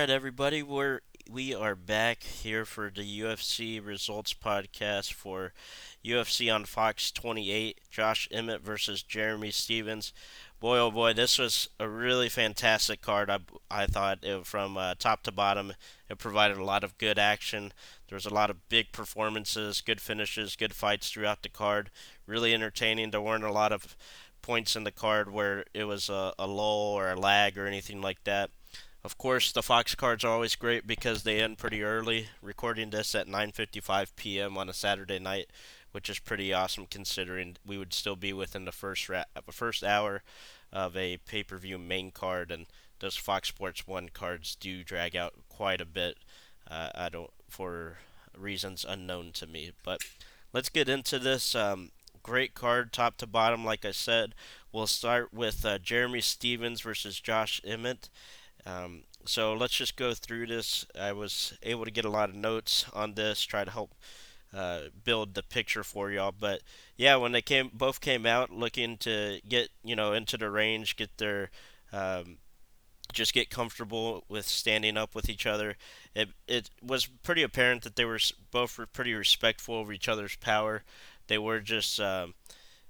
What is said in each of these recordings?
right, everybody, we're we are back here for the UFC results podcast for UFC on Fox 28. Josh Emmett versus Jeremy Stephens. Boy, oh boy, this was a really fantastic card. I, I thought it, from uh, top to bottom, it provided a lot of good action. There was a lot of big performances, good finishes, good fights throughout the card. Really entertaining. There weren't a lot of points in the card where it was a, a lull or a lag or anything like that. Of course, the Fox cards are always great because they end pretty early. Recording this at 9:55 p.m. on a Saturday night, which is pretty awesome considering we would still be within the first ra- first hour of a pay-per-view main card, and those Fox Sports One cards do drag out quite a bit. Uh, I don't for reasons unknown to me, but let's get into this. Um, great card, top to bottom. Like I said, we'll start with uh, Jeremy Stephens versus Josh Emmett. Um, so let's just go through this. I was able to get a lot of notes on this, try to help uh, build the picture for y'all. But yeah, when they came, both came out looking to get you know into the range, get their um, just get comfortable with standing up with each other. It it was pretty apparent that they were both pretty respectful of each other's power. They were just um,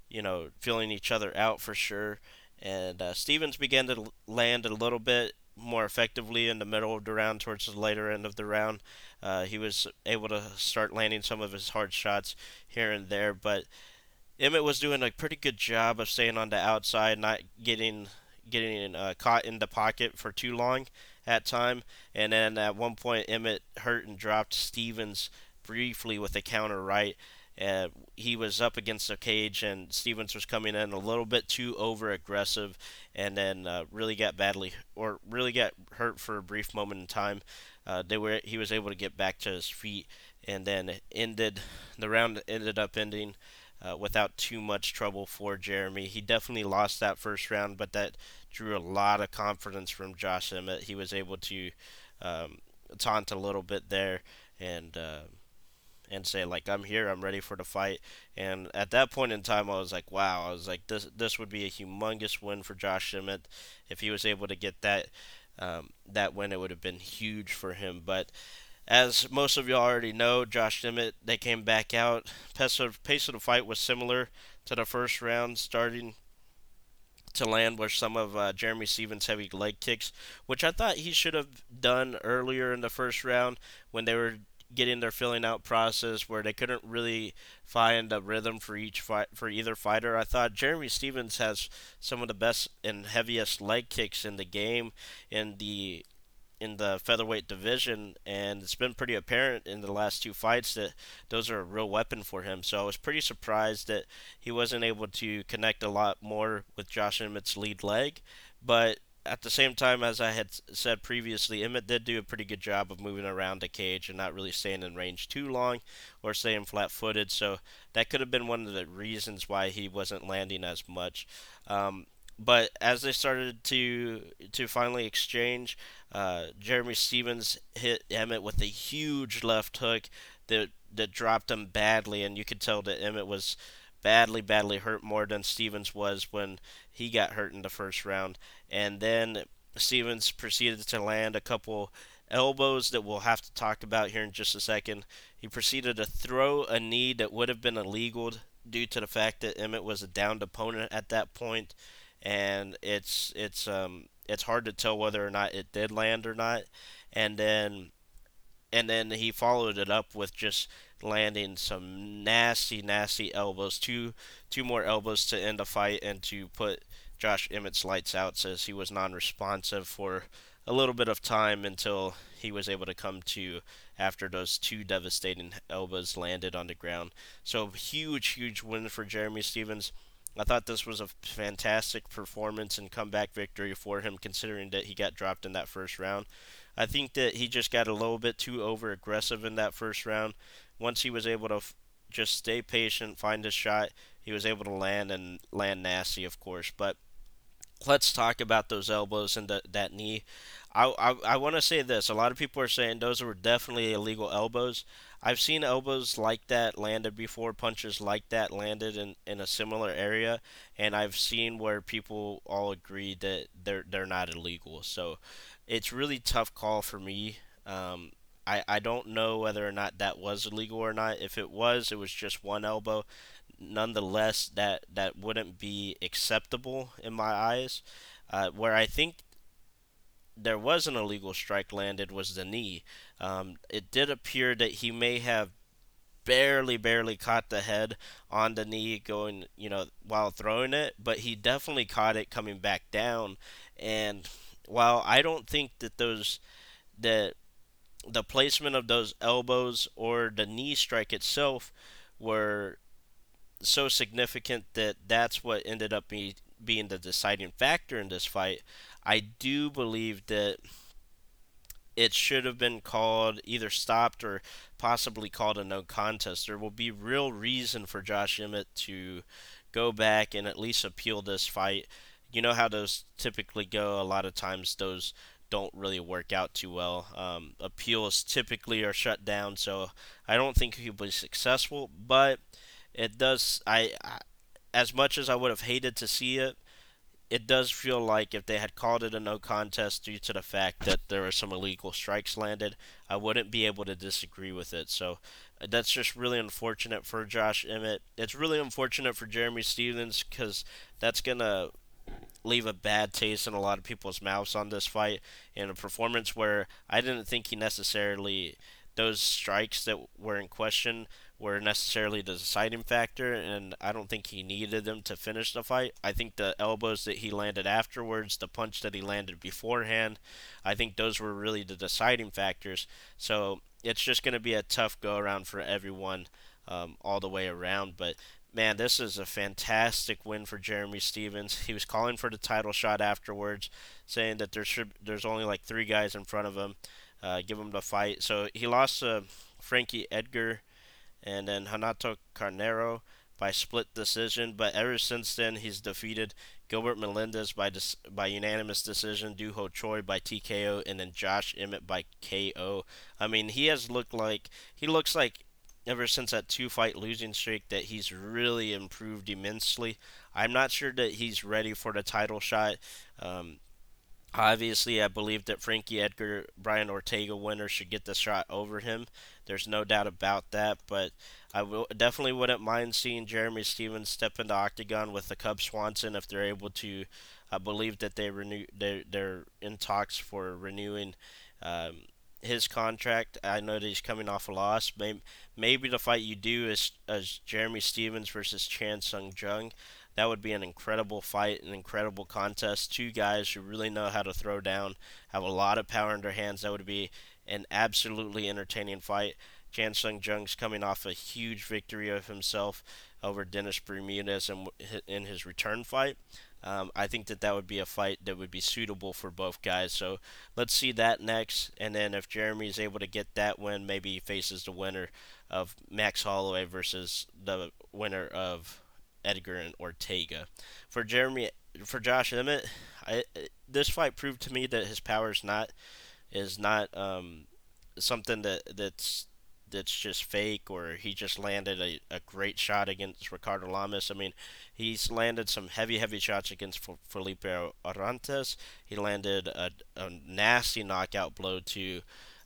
you know feeling each other out for sure. And uh, Stephens began to land a little bit more effectively in the middle of the round towards the later end of the round. Uh, he was able to start landing some of his hard shots here and there, but Emmett was doing a pretty good job of staying on the outside, not getting getting uh, caught in the pocket for too long at time. And then at one point, Emmett hurt and dropped Stephens briefly with a counter right. Uh, he was up against the cage, and Stephens was coming in a little bit too over aggressive, and then uh, really got badly or really got hurt for a brief moment in time. Uh, they were he was able to get back to his feet, and then ended the round ended up ending. Uh, without too much trouble for Jeremy. He definitely lost that first round, but that drew a lot of confidence from Josh Emmett. He was able to um, taunt a little bit there and uh, and say like I'm here, I'm ready for the fight. And at that point in time, I was like, wow, I was like this this would be a humongous win for Josh Emmett if he was able to get that um, that win. It would have been huge for him, but. As most of you already know, Josh Emmett, they came back out. Pace of, pace of the fight was similar to the first round, starting to land were some of uh, Jeremy Stephens' heavy leg kicks, which I thought he should have done earlier in the first round when they were getting their filling out process where they couldn't really find a rhythm for each fight for either fighter. I thought Jeremy Stephens has some of the best and heaviest leg kicks in the game in the in the featherweight division, and it's been pretty apparent in the last two fights that those are a real weapon for him. So I was pretty surprised that he wasn't able to connect a lot more with Josh Emmett's lead leg, but at the same time, as I had said previously, Emmett did do a pretty good job of moving around the cage and not really staying in range too long or staying flat footed. So that could have been one of the reasons why he wasn't landing as much. Um, but as they started to to finally exchange, uh, Jeremy Stephens hit Emmett with a huge left hook that that dropped him badly, and you could tell that Emmett was badly, badly hurt more than Stephens was when he got hurt in the first round. And then Stephens proceeded to land a couple elbows that we'll have to talk about here in just a second. He proceeded to throw a knee that would have been illegal due to the fact that Emmett was a downed opponent at that point, and it's it's um it's hard to tell whether or not it did land or not. And then and then he followed it up with just landing some nasty, nasty elbows. Two two more elbows to end the fight and to put Josh Emmett's lights out. Says he was non-responsive for a little bit of time until he was able to come to after those two devastating elbows landed on the ground. So huge, huge win for Jeremy Stephens. I thought this was a fantastic performance and comeback victory for him, considering that he got dropped in that first round. I think that he just got a little bit too over aggressive in that first round. Once he was able to f- just stay patient, find his shot, he was able to land and land nasty, of course. But let's talk about those elbows and the, that knee. I, I, I want to say this. A lot of people are saying those were definitely illegal elbows. I've seen elbows like that landed before, punches like that landed in, in a similar area, and I've seen where people all agree that they're they're not illegal. So it's really tough call for me. Um, I, I don't know whether or not that was illegal or not. If it was, it was just one elbow. Nonetheless, that that wouldn't be acceptable in my eyes. Uh, where I think there was an illegal strike landed was the knee. Um, it did appear that he may have barely, barely caught the head on the knee going, you know, while throwing it, but he definitely caught it coming back down. And while I don't think that those that the placement of those elbows or the knee strike itself were so significant that that's what ended up be, being the deciding factor in this fight. I do believe that it should have been called either stopped or possibly called a no contest. There will be real reason for Josh Emmett to go back and at least appeal this fight. You know how those typically go. A lot of times those don't really work out too well. Um, appeals typically are shut down, so I don't think he'll be successful. But it does. I, I as much as I would have hated to see it, it does feel like if they had called it a no contest due to the fact that there were some illegal strikes landed, I wouldn't be able to disagree with it. So uh, that's just really unfortunate for Josh Emmett. It's really unfortunate for Jeremy Stephens because that's gonna leave a bad taste in a lot of people's mouths on this fight in a performance where I didn't think he necessarily those strikes that were in question were necessarily the deciding factor, and I don't think he needed them to finish the fight. I think the elbows that he landed afterwards, the punch that he landed beforehand, I think those were really the deciding factors. So it's just going to be a tough go around for everyone um, all the way around. But man, this is a fantastic win for Jeremy Stephens. He was calling for the title shot afterwards, saying that there should there's only like three guys in front of him. Uh, give him the fight. So he lost to Frankie Edgar and then Renato Carneiro by split decision. But ever since then, he's defeated Gilbert Melendez by dis- by unanimous decision, Duho Ho Choi by TKO, and then Josh Emmett by KO. I mean, he has looked like he looks like ever since that two fight losing streak that he's really improved immensely. I'm not sure that he's ready for the title shot. Um, Obviously, I believe that Frankie Edgar, Brian Ortega winner should get the shot over him. There's no doubt about that. But I will, definitely wouldn't mind seeing Jeremy Stephens step into octagon with the Cub Swanson if they're able to. I believe that they renew. They're, they're in talks for renewing um, his contract. I know that he's coming off a loss. Maybe, maybe the fight you do is, is Jeremy Stephens versus Chan Sung Jung. That would be an incredible fight, an incredible contest. Two guys who really know how to throw down, have a lot of power in their hands. That would be an absolutely entertaining fight. Chan Sung Jung's coming off a huge victory of himself over Dennis Bermudez in, in his return fight. Um, I think that that would be a fight that would be suitable for both guys. So let's see that next. And then if Jeremy is able to get that win, maybe he faces the winner of Max Holloway versus the winner of Edgar and Ortega. For Jeremy, for Josh Emmett, I, this fight proved to me that his power is not is not um, something that that's that's just fake or he just landed a, a great shot against Ricardo Lamas. I mean, he's landed some heavy, heavy shots against Felipe Arantes. He landed a, a nasty knockout blow to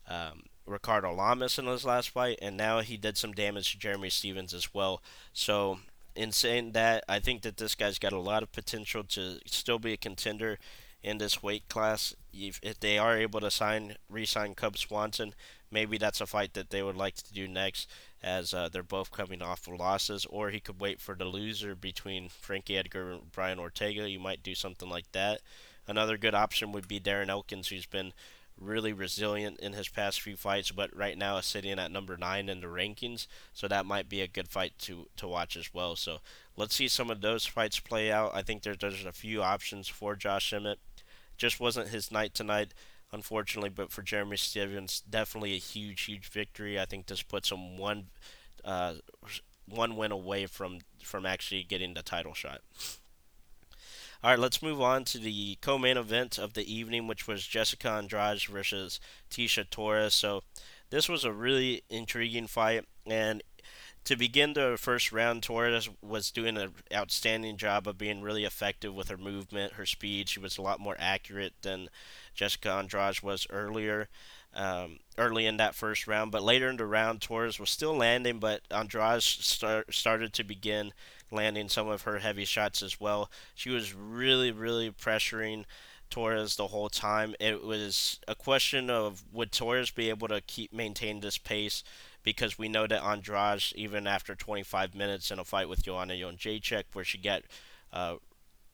um, Ricardo Lamas in his last fight, and now he did some damage to Jeremy Stephens as well. So in saying that, I think that this guy's got a lot of potential to still be a contender in this weight class. If, if they are able to sign, re-sign Cub Swanson, maybe that's a fight that they would like to do next, as uh, they're both coming off of losses. Or he could wait for the loser between Frankie Edgar and Brian Ortega. You might do something like that. Another good option would be Darren Elkins, who's been really resilient in his past few fights, but right now is sitting at number nine in the rankings. So that might be a good fight to to watch as well. So let's see some of those fights play out. I think there's there's a few options for Josh Emmett. Just wasn't his night tonight, unfortunately. But for Jeremy Stephens, definitely a huge huge victory. I think this puts him one. Uh, one win away from from actually getting the title shot. All right, let's move on to the co-main event of the evening, which was Jessica Andrade versus Tecia Torres. So this was a really intriguing fight, and to begin the first round, Torres was doing an outstanding job of being really effective with her movement, her speed. She was a lot more accurate than Jessica Andrade was earlier, um, early in that first round. But later in the round, Torres was still landing, but Andrade start, started to begin landing some of her heavy shots as well. She was really, really pressuring. Torres the whole time. It was a question of would Torres be able to keep maintain this pace because we know that Andrade, even after 25 minutes in a fight with Joanna Jędrzejczyk, where she got uh,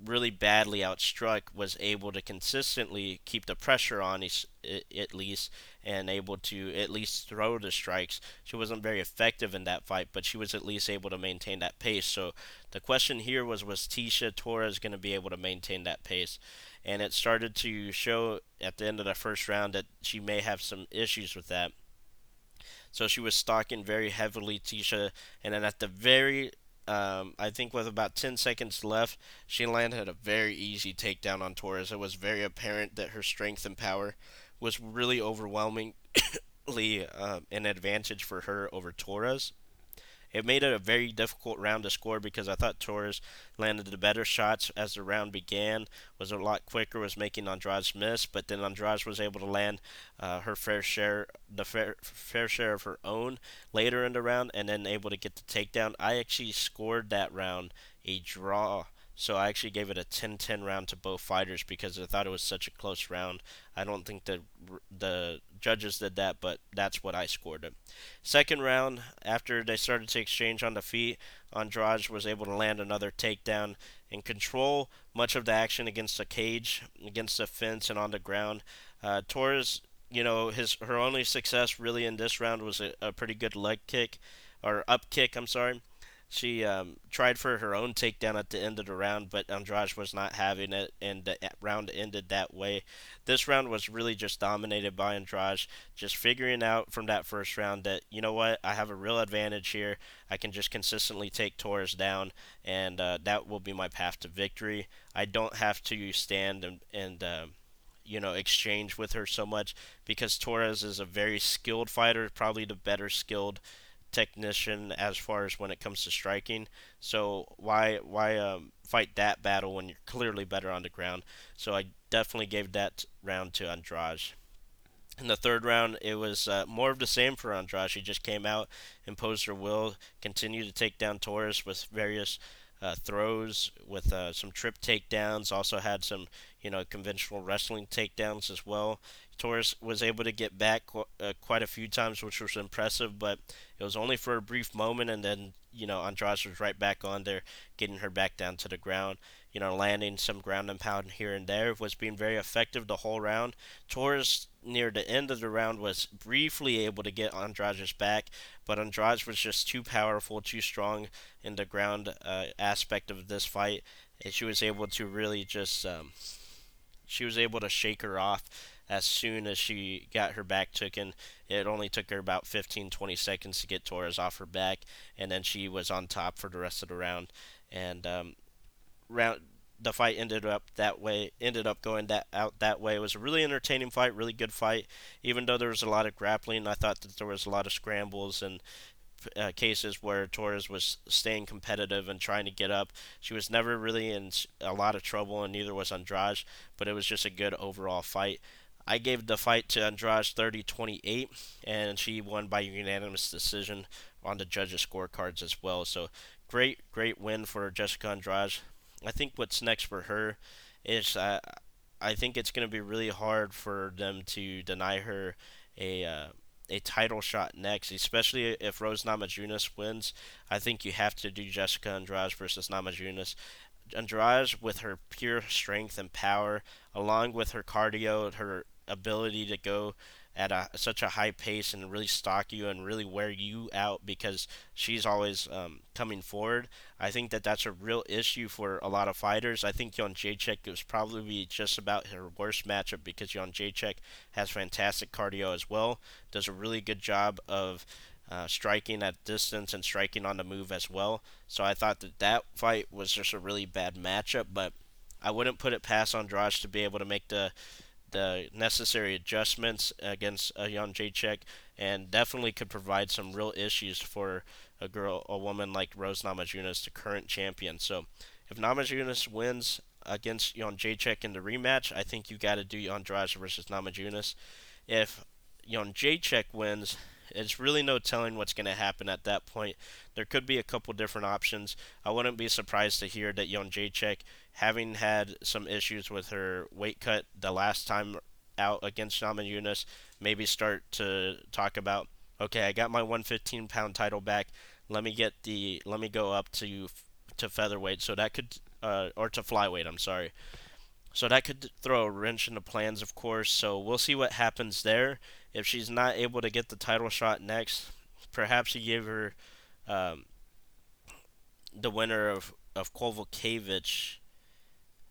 really badly outstruck, was able to consistently keep the pressure on at least and able to at least throw the strikes. She wasn't very effective in that fight, but she was at least able to maintain that pace. So the question here was was Tecia Torres going to be able to maintain that pace? And it started to show at the end of the first round that she may have some issues with that. So she was stalking very heavily Tecia, and then at the very, um, I think with about 10 seconds left, she landed a very easy takedown on Torres. It was very apparent that her strength and power was really overwhelmingly uh, an advantage for her over Torres. It made it a very difficult round to score because I thought Torres landed the better shots as the round began, was a lot quicker, was making Andrade miss, but then Andrade was able to land uh, her fair share, the fair, fair share of her own later in the round, and then able to get the takedown. I actually scored that round a draw so I actually gave it a 10-10 round to both fighters because I thought it was such a close round. I don't think the the judges did that, but that's what I scored it. Second round, after they started to exchange on the feet, Andrade was able to land another takedown and control much of the action against the cage, against the fence, and on the ground. Uh, Torres, you know, his her only success really in this round was a, a pretty good leg kick or up kick. I'm sorry. She um, tried for her own takedown at the end of the round, but Andrade was not having it, and the round ended that way. This round was really just dominated by Andrade, just figuring out from that first round that, you know what, I have a real advantage here. I can just consistently take Torres down, and uh, that will be my path to victory. I don't have to stand and, and uh, you know, exchange with her so much because Torres is a very skilled fighter, probably the better skilled technician as far as when it comes to striking. So why why um, fight that battle when you're clearly better on the ground? So I definitely gave that round to Andrade. In the third round, it was uh, more of the same for Andrade. She just came out, imposed her will, continued to take down Torres with various uh, throws, with uh, some trip takedowns. Also had some, you know, conventional wrestling takedowns as well. Torres was able to get back qu- uh, quite a few times, which was impressive, but it was only for a brief moment, and then you know Andrade was right back on there, getting her back down to the ground. You know, landing some ground and pound here and there was being very effective the whole round. Torres near the end of the round was briefly able to get Andrade's back, but Andrade was just too powerful, too strong in the ground uh, aspect of this fight, and she was able to really just um, she was able to shake her off as soon as she got her back taken. It only took her about 15 20 seconds to get Torres off her back, and then she was on top for the rest of the round. And um, round the fight ended up that way ended up going that out that way it was a really entertaining fight really good fight even though there was a lot of grappling i thought that there was a lot of scrambles and uh, cases where Torres was staying competitive and trying to get up. She was never really in a lot of trouble, and neither was Andrade, but it was just a good overall fight. I gave the fight to Andrade 30 28, and she won by unanimous decision on the judges' scorecards as well. So, great, great win for Jessica Andrade. I think what's next for her is uh, I think it's going to be really hard for them to deny her a. Uh, a title shot next, especially if Rose Namajunas wins. I think you have to do Jessica Andrade versus Namajunas. Andrade, with her pure strength and power, along with her cardio, her ability to go at a, such a high pace and really stalk you and really wear you out because she's always um, coming forward. I think that that's a real issue for a lot of fighters. I think Jędrzejczyk was probably just about her worst matchup because Jędrzejczyk has fantastic cardio as well, does a really good job of uh, striking at distance and striking on the move as well. So I thought that that fight was just a really bad matchup, but I wouldn't put it past Andrade to be able to make the the necessary adjustments against a Jędrzejczyk, and definitely could provide some real issues for a girl, a woman like Rose Namajunas, the current champion. So, if Namajunas wins against Jędrzejczyk in the rematch, I think you got to do Andrade versus Namajunas. If Jędrzejczyk wins, it's really no telling what's going to happen at that point. There could be a couple different options. I wouldn't be surprised to hear that Jędrzejczyk, having had some issues with her weight cut the last time out against Namajunas, maybe start to talk about, okay, I got my 115 pound title back. Let me get the, let me go up to to featherweight. So that could, uh, or to flyweight. I'm sorry. So that could throw a wrench in the plans, of course. So we'll see what happens there. If she's not able to get the title shot next, perhaps you give her um, the winner of of Kowalkiewicz.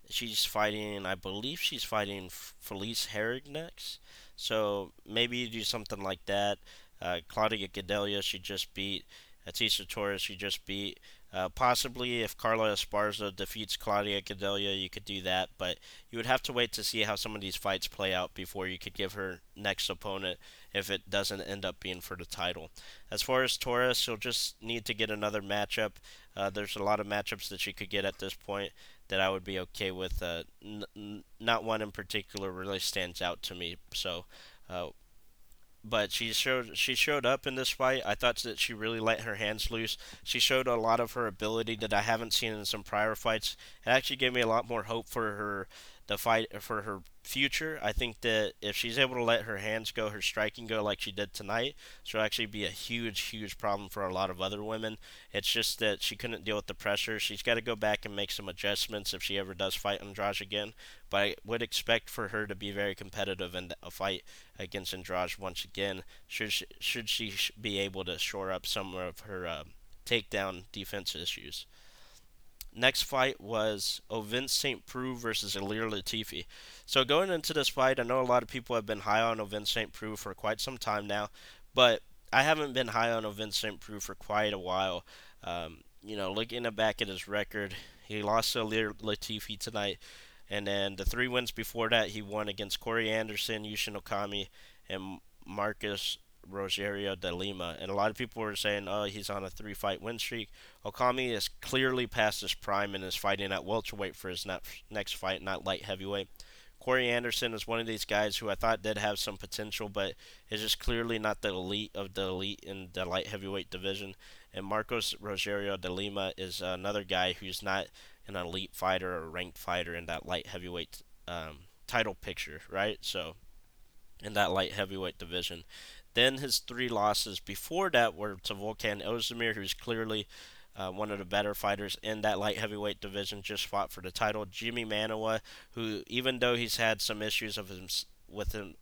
She's fighting, I believe she's fighting Felice Herrig next. So maybe you do something like that. Uh, Claudia Gadelha, she just beat. Tecia Torres, she just beat. Uh, possibly, if Carla Esparza defeats Claudia Gadelha, you could do that, but you would have to wait to see how some of these fights play out before you could give her next opponent if it doesn't end up being for the title. As far as Torres, she'll just need to get another matchup. Uh, there's a lot of matchups that she could get at this point that I would be okay with. Uh, n- not one in particular really stands out to me, so uh, but she showed she showed up in this fight. I thought that she really let her hands loose. She showed a lot of her ability that I haven't seen in some prior fights. It actually gave me a lot more hope for her the fight for her future. I think that if she's able to let her hands go, her striking go like she did tonight, she'll actually be a huge, huge problem for a lot of other women. It's just that she couldn't deal with the pressure. She's got to go back and make some adjustments if she ever does fight Andrade again. But I would expect for her to be very competitive in a fight against Andrade once again. Should she, should she be able to shore up some of her uh, takedown defense issues? Next fight was Ovince St. Preux versus Ilir Latifi. So going into this fight, I know a lot of people have been high on Ovince St. Preux for quite some time now, but I haven't been high on Ovince St. Preux for quite a while. Um, you know, looking back at his record, he lost to Ilir Latifi tonight, and then the three wins before that, he won against Corey Anderson, Yushin Okami, and Marcos Rogerio de Lima. And a lot of people were saying, oh, he's on a three fight win streak. Okami is clearly past his prime and is fighting at welterweight for his next fight, not light heavyweight. Corey Anderson is one of these guys who I thought did have some potential, but is just clearly not the elite of the elite in the light heavyweight division. And Marcos Rogerio de Lima is another guy who's not an elite fighter or ranked fighter in that light heavyweight um, title picture, right? So, in that light heavyweight division. Then his three losses before that were to Volkan Ozdemir, who's clearly uh, one of the better fighters in that light heavyweight division, just fought for the title. Jimmy Manuwa, who even though he's had some issues of him, with him,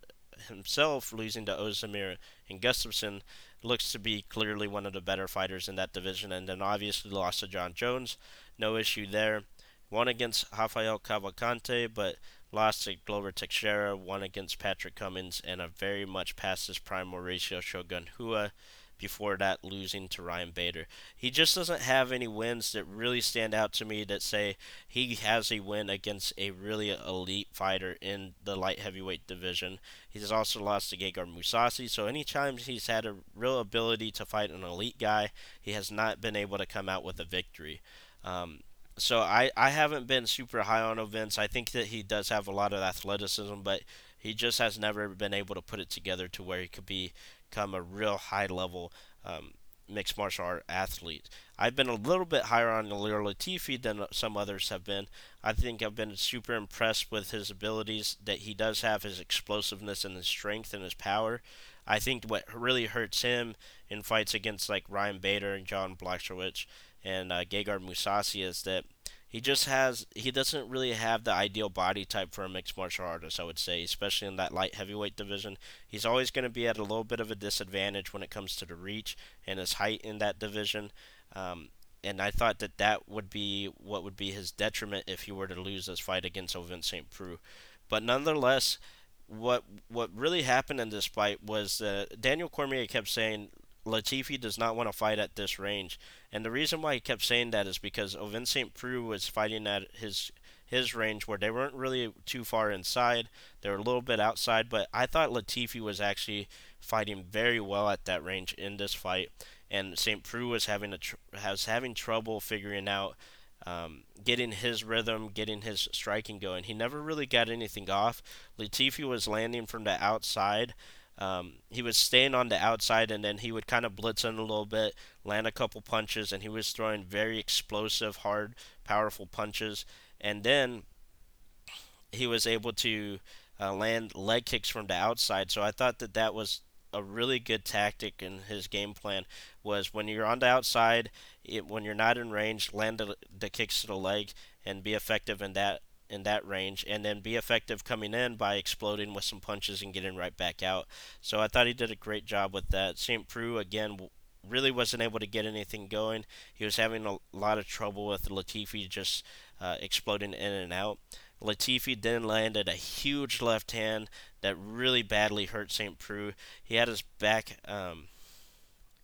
himself losing to Ozdemir and Gustafsson, looks to be clearly one of the better fighters in that division. And then obviously lost to Jon Jones, no issue there. One against Rafael Cavalcante, but lost to Glover Teixeira, won against Patrick Cummins, and a very much past his prime Mauricio Shogun Rua Before that, losing to Ryan Bader. He just doesn't have any wins that really stand out to me that say he has a win against a really elite fighter in the light heavyweight division. He's also lost to Gegard Mousasi, so anytime he's had a real ability to fight an elite guy, he has not been able to come out with a victory. Um, so I, I haven't been super high on Ovince. I think that he does have a lot of athleticism, but he just has never been able to put it together to where he could be, become a real high level um, mixed martial art athlete. I've been a little bit higher on Ilir Latifi than some others have been. I think I've been super impressed with his abilities, that he does have his explosiveness and his strength and his power. I think what really hurts him in fights against like Ryan Bader and John Blachowicz and uh, Gegard Mousasi is that he just has he doesn't really have the ideal body type for a mixed martial artist, I would say, especially in that light heavyweight division. He's always going to be at a little bit of a disadvantage when it comes to the reach and his height in that division. Um, and I thought that that would be what would be his detriment if he were to lose this fight against Ovince St. Preux. But nonetheless, what what really happened in this fight was that Daniel Cormier kept saying, Latifi does not want to fight at this range. And the reason why he kept saying that is because Ovince St. Preux was fighting at his his range where they weren't really too far inside. They were a little bit outside, but I thought Latifi was actually fighting very well at that range in this fight, and St. Preux was having a tr- was having trouble figuring out um, getting his rhythm, getting his striking going. He never really got anything off. Latifi was landing from the outside. Um, he was staying on the outside, and then he would kind of blitz in a little bit, land a couple punches, and he was throwing very explosive, hard, powerful punches. And then he was able to uh, land leg kicks from the outside. So I thought that that was a really good tactic in his game plan was when you're on the outside, it, when you're not in range, land the, the kicks to the leg and be effective in that in that range, and then be effective coming in by exploding with some punches and getting right back out. So I thought he did a great job with that. St. Preux again really wasn't able to get anything going. He was having a lot of trouble with Latifi just uh, exploding in and out. Latifi then landed a huge left hand that really badly hurt St. Preux. He had his back. Um,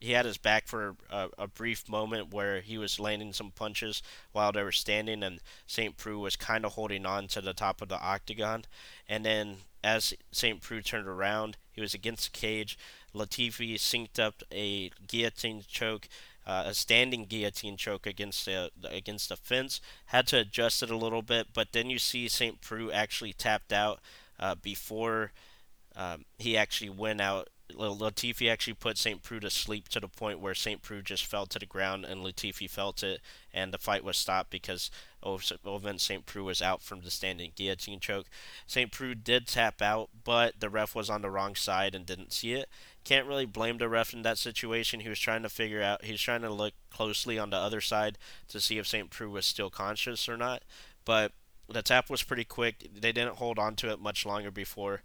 he had his back for a, a, brief moment where he was landing some punches while they were standing, and St. Preux was kind of holding on to the top of the octagon. And then as St. Preux turned around, he was against the cage. Latifi synced up a guillotine choke uh, a standing guillotine choke against a, against a fence. Had to adjust it a little bit, but then you see St. Preux actually tapped out uh, before um, he actually went out. Latifi actually put St. Preux to sleep to the point where St. Preux just fell to the ground and Latifi felt it, and the fight was stopped because Ovince St. Preux was out from the standing guillotine choke. St. Preux did tap out, but the ref was on the wrong side and didn't see it. Can't really blame the ref in that situation. He was trying to figure out, he was trying to look closely on the other side to see if St. Preux was still conscious or not. But the tap was pretty quick. They didn't hold on to it much longer before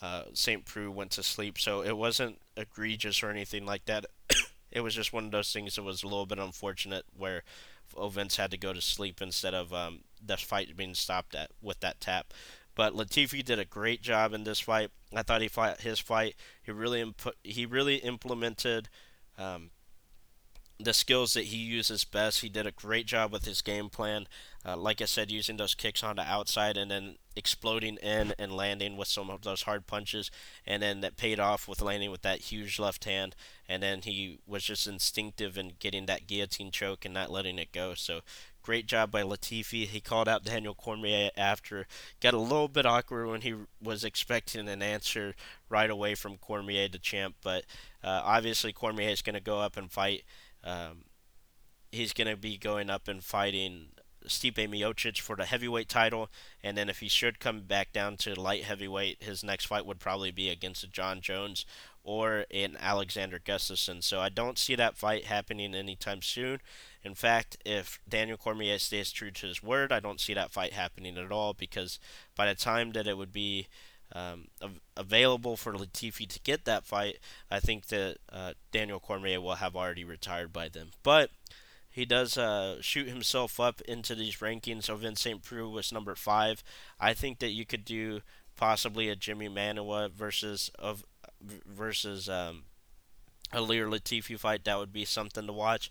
uh, St. Preux went to sleep. So it wasn't egregious or anything like that. it was just one of those things that was a little bit unfortunate where Ovince had to go to sleep instead of um, the fight being stopped at with that tap. But Latifi did a great job in this fight. I thought he fought his fight. He really imp- he really implemented um, the skills that he uses best. He did a great job with his game plan. Uh, like I said, using those kicks on the outside and then exploding in and landing with some of those hard punches, and then that paid off with landing with that huge left hand. And then he was just instinctive in getting that guillotine choke and not letting it go. So great job by Latifi. He called out Daniel Cormier after. Got a little bit awkward when he was expecting an answer right away from Cormier, the champ, but uh, obviously Cormier is going to go up and fight um, he's going to be going up and fighting Stipe Miocic for the heavyweight title, and then if he should come back down to light heavyweight, his next fight would probably be against Jon Jones or an Alexander Gustafsson. So I don't see that fight happening anytime soon. In fact, if Daniel Cormier stays true to his word, I don't see that fight happening at all because by the time that it would be um, av- available for Latifi to get that fight, I think that uh, Daniel Cormier will have already retired by then. But he does uh, shoot himself up into these rankings. So Vincent Preux was number five. I think that you could do possibly a Jimmy Manuwa versus of versus um, Ilir Latifi fight. That would be something to watch.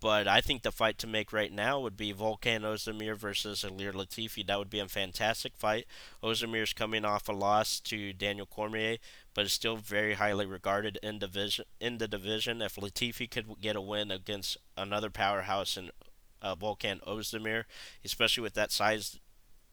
But I think the fight to make right now would be Volkan Ozdemir versus Ilir Latifi. That would be a fantastic fight. Ozdemir's coming off a loss to Daniel Cormier, but is still very highly regarded in division in the division. If Latifi could get a win against another powerhouse in uh, Volkan Ozdemir, especially with that size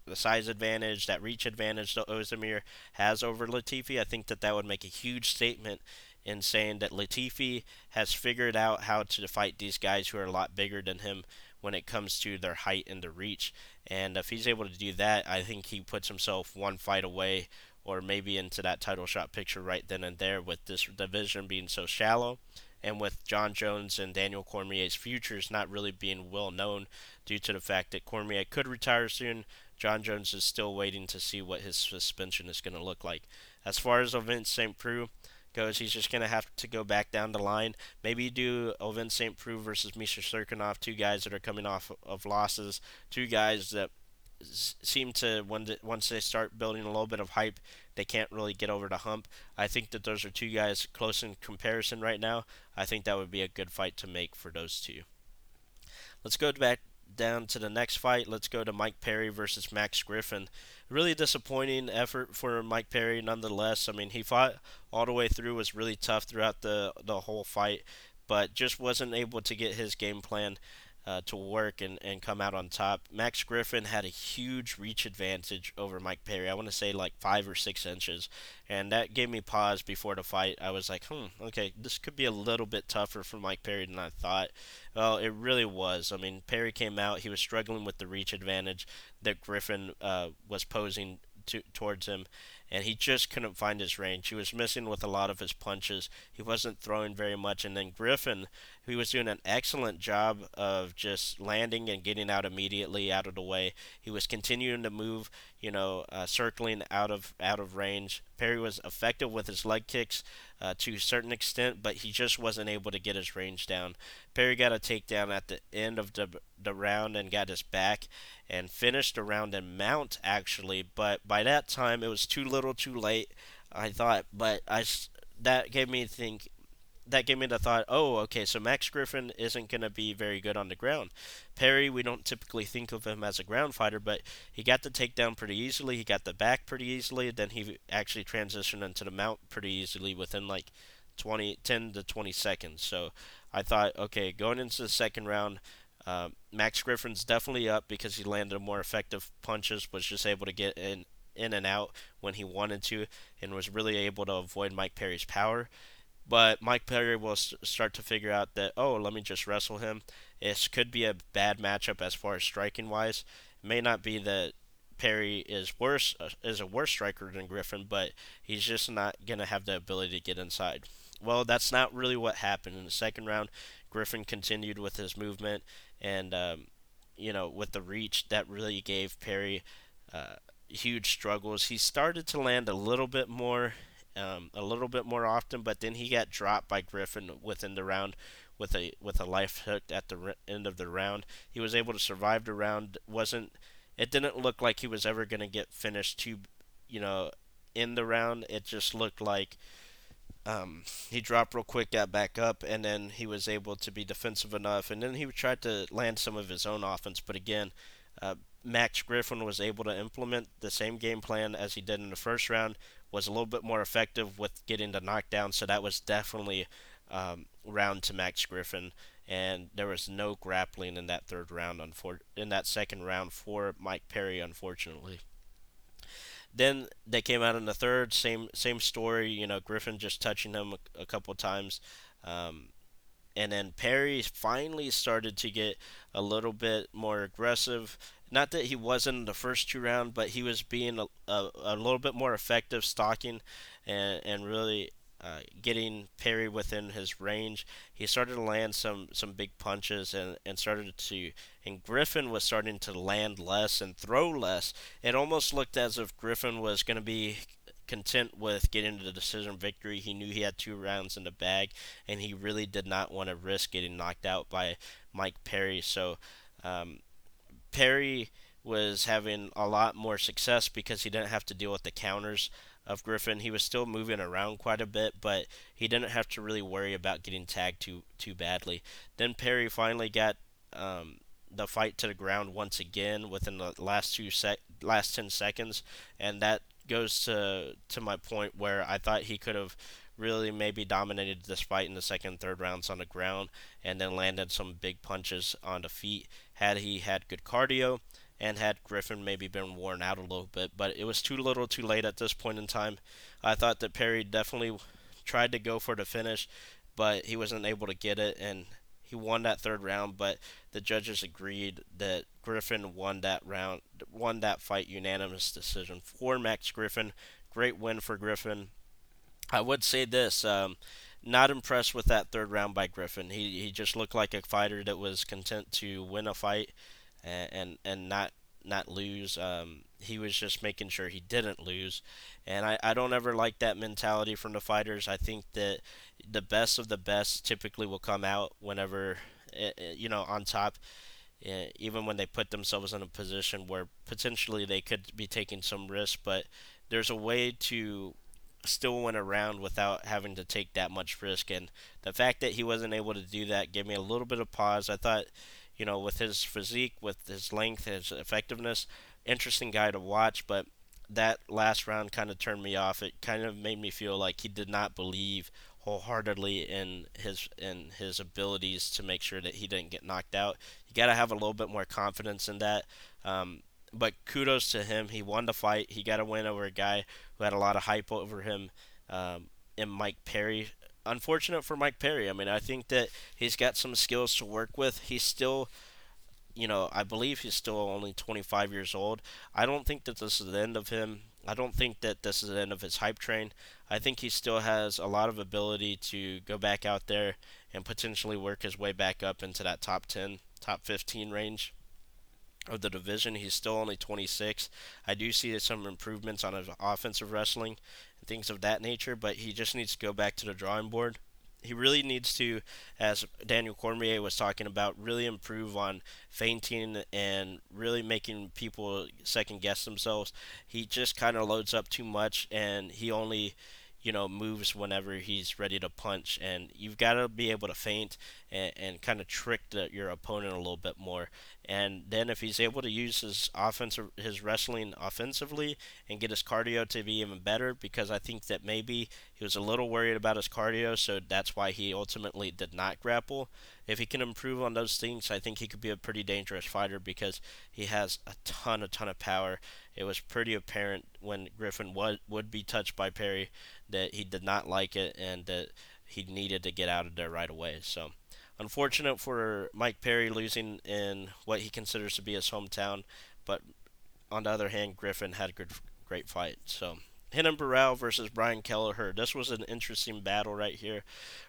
the size advantage, that reach advantage that Ozdemir has over Latifi, I think that that would make a huge statement in saying that Latifi has figured out how to fight these guys who are a lot bigger than him when it comes to their height and their reach. And if he's able to do that, I think he puts himself one fight away or maybe into that title shot picture right then and there with this division being so shallow and with Jon Jones and Daniel Cormier's futures not really being well known due to the fact that Cormier could retire soon. Jon Jones is still waiting to see what his suspension is going to look like. As far as Ovince St. Preux, goes, he's just going to have to go back down the line. Maybe do Ovince St. Preux versus Misha Cirkunov, two guys that are coming off of losses, two guys that seem to once they start building a little bit of hype, they can't really get over the hump. I think that those are two guys close in comparison right now. I think that would be a good fight to make for those two. Let's go back down to the next fight. Let's go to Mike Perry versus Max Griffin. Really disappointing effort for Mike Perry, nonetheless. I mean, he fought all the way through, was really tough throughout the the whole fight, but just wasn't able to get his game plan uh, to work and, and come out on top. Max Griffin had a huge reach advantage over Mike Perry. I want to say like five or six inches, and that gave me pause before the fight. I was like, hmm, okay, this could be a little bit tougher for Mike Perry than I thought. Well, it really was. I mean, Perry came out, he was struggling with the reach advantage that Griffin uh, was posing to, towards him, and he just couldn't find his range. He was missing with a lot of his punches. He wasn't throwing very much, and then Griffin, he was doing an excellent job of just landing and getting out immediately out of the way. He was continuing to move, you know, uh, circling out of out of range. Perry was effective with his leg kicks uh, to a certain extent, but he just wasn't able to get his range down. Perry got a takedown at the end of the the round and got his back and finished the round in mount actually, but by that time it was too little, too late. I thought, but I that gave me think that gave me the thought, oh, okay, so Max Griffin isn't going to be very good on the ground. Perry, we don't typically think of him as a ground fighter, but he got the takedown pretty easily. He got the back pretty easily. Then he actually transitioned into the mount pretty easily within like 20, 10 to 20 seconds. So I thought, okay, going into the second round, uh, Max Griffin's definitely up because he landed more effective punches, was just able to get in in and out when he wanted to, and was really able to avoid Mike Perry's power. But Mike Perry will start to figure out that, oh, let me just wrestle him. This could be a bad matchup as far as striking wise. It may not be that Perry is worse uh, is a worse striker than Griffin, but he's just not gonna have the ability to get inside. Well, that's not really what happened in the second round. Griffin continued with his movement, and um, you know, with the reach, that really gave Perry uh, huge struggles. He started to land a little bit more um, a little bit more often, but then he got dropped by Griffin within the round with a with a life hook at the re- end of the round. He was able to survive the round. wasn't It didn't look like he was ever going to get finished too, you know, in the round. It just looked like um, he dropped real quick, got back up, and then he was able to be defensive enough. And then he tried to land some of his own offense, but again, uh, Max Griffin was able to implement the same game plan as he did in the first round, was a little bit more effective with getting the knockdown. So that was definitely um, round to Max Griffin, and there was no grappling in that third round. Unfor- in that second round for Mike Perry, unfortunately. Then they came out in the third, same same story. You know, Griffin just touching him a, a couple times. Um, and then Perry finally started to get a little bit more aggressive. Not that he wasn't in the first two rounds, but he was being a, a, a little bit more effective stalking and, and really uh, getting Perry within his range. He started to land some, some big punches and, and started to. And Griffin was starting to land less and throw less. It almost looked as if Griffin was going to be content with getting the decision victory. He knew he had two rounds in the bag, and he really did not want to risk getting knocked out by Mike Perry. So um, Perry was having a lot more success because he didn't have to deal with the counters of Griffin. He was still moving around quite a bit, but he didn't have to really worry about getting tagged too too badly. Then Perry finally got um, the fight to the ground once again within the last two sec last ten seconds, and that goes to to my point where I thought he could have really maybe dominated this fight in the second third rounds on the ground and then landed some big punches on the feet had he had good cardio and had Griffin maybe been worn out a little bit but it was too little too late at this point in time I thought that Perry definitely tried to go for the finish but he wasn't able to get it and he won that third round, but the judges agreed that Griffin won that round, won that fight unanimous decision for Max Griffin. Great win for Griffin. I would say this. Um, not impressed with that third round by Griffin. He he just looked like a fighter that was content to win a fight and and, and not not lose. Um, he was just making sure he didn't lose. And I, I don't ever like that mentality from the fighters. I think that the best of the best typically will come out whenever, eh, eh, you know, on top, eh, even when they put themselves in a position where potentially they could be taking some risk. But there's a way to still went around without having to take that much risk. And the fact that he wasn't able to do that gave me a little bit of pause. I thought you know, with his physique, with his length, his effectiveness, interesting guy to watch. But that last round kind of turned me off. It kind of made me feel like he did not believe wholeheartedly in his in his abilities to make sure that he didn't get knocked out. You got to have a little bit more confidence in that. Um, but kudos to him. He won the fight. He got a win over a guy who had a lot of hype over him um, in Mike Perry. Unfortunate for Mike Perry. I mean, I think that he's got some skills to work with. He's still, you know, I believe he's still only 25 years old. I don't think that this is the end of him. I don't think that this is the end of his hype train. I think he still has a lot of ability to go back out there and potentially work his way back up into that top 10, top 15 range of the division. He's still only 26. I do see some improvements on his offensive wrestling and things of that nature, but he just needs to go back to the drawing board. He really needs to, as Daniel Cormier was talking about, really improve on feinting and really making people second guess themselves. He just kind of loads up too much and he only you know, moves whenever he's ready to punch. And you've got to be able to feint and, and kind of trick the, your opponent a little bit more. And then if he's able to use his offensive, his wrestling offensively and get his cardio to be even better, because I think that maybe he was a little worried about his cardio, so that's why he ultimately did not grapple. If he can improve on those things, I think he could be a pretty dangerous fighter because he has a ton, a ton of power. It was pretty apparent when Griffin was, would be touched by Perry that he did not like it and that he needed to get out of there right away. So, unfortunate for Mike Perry losing in what he considers to be his hometown, but on the other hand, Griffin had a good, great fight. So, Renan Barão versus Brian Kelleher. This was an interesting battle right here.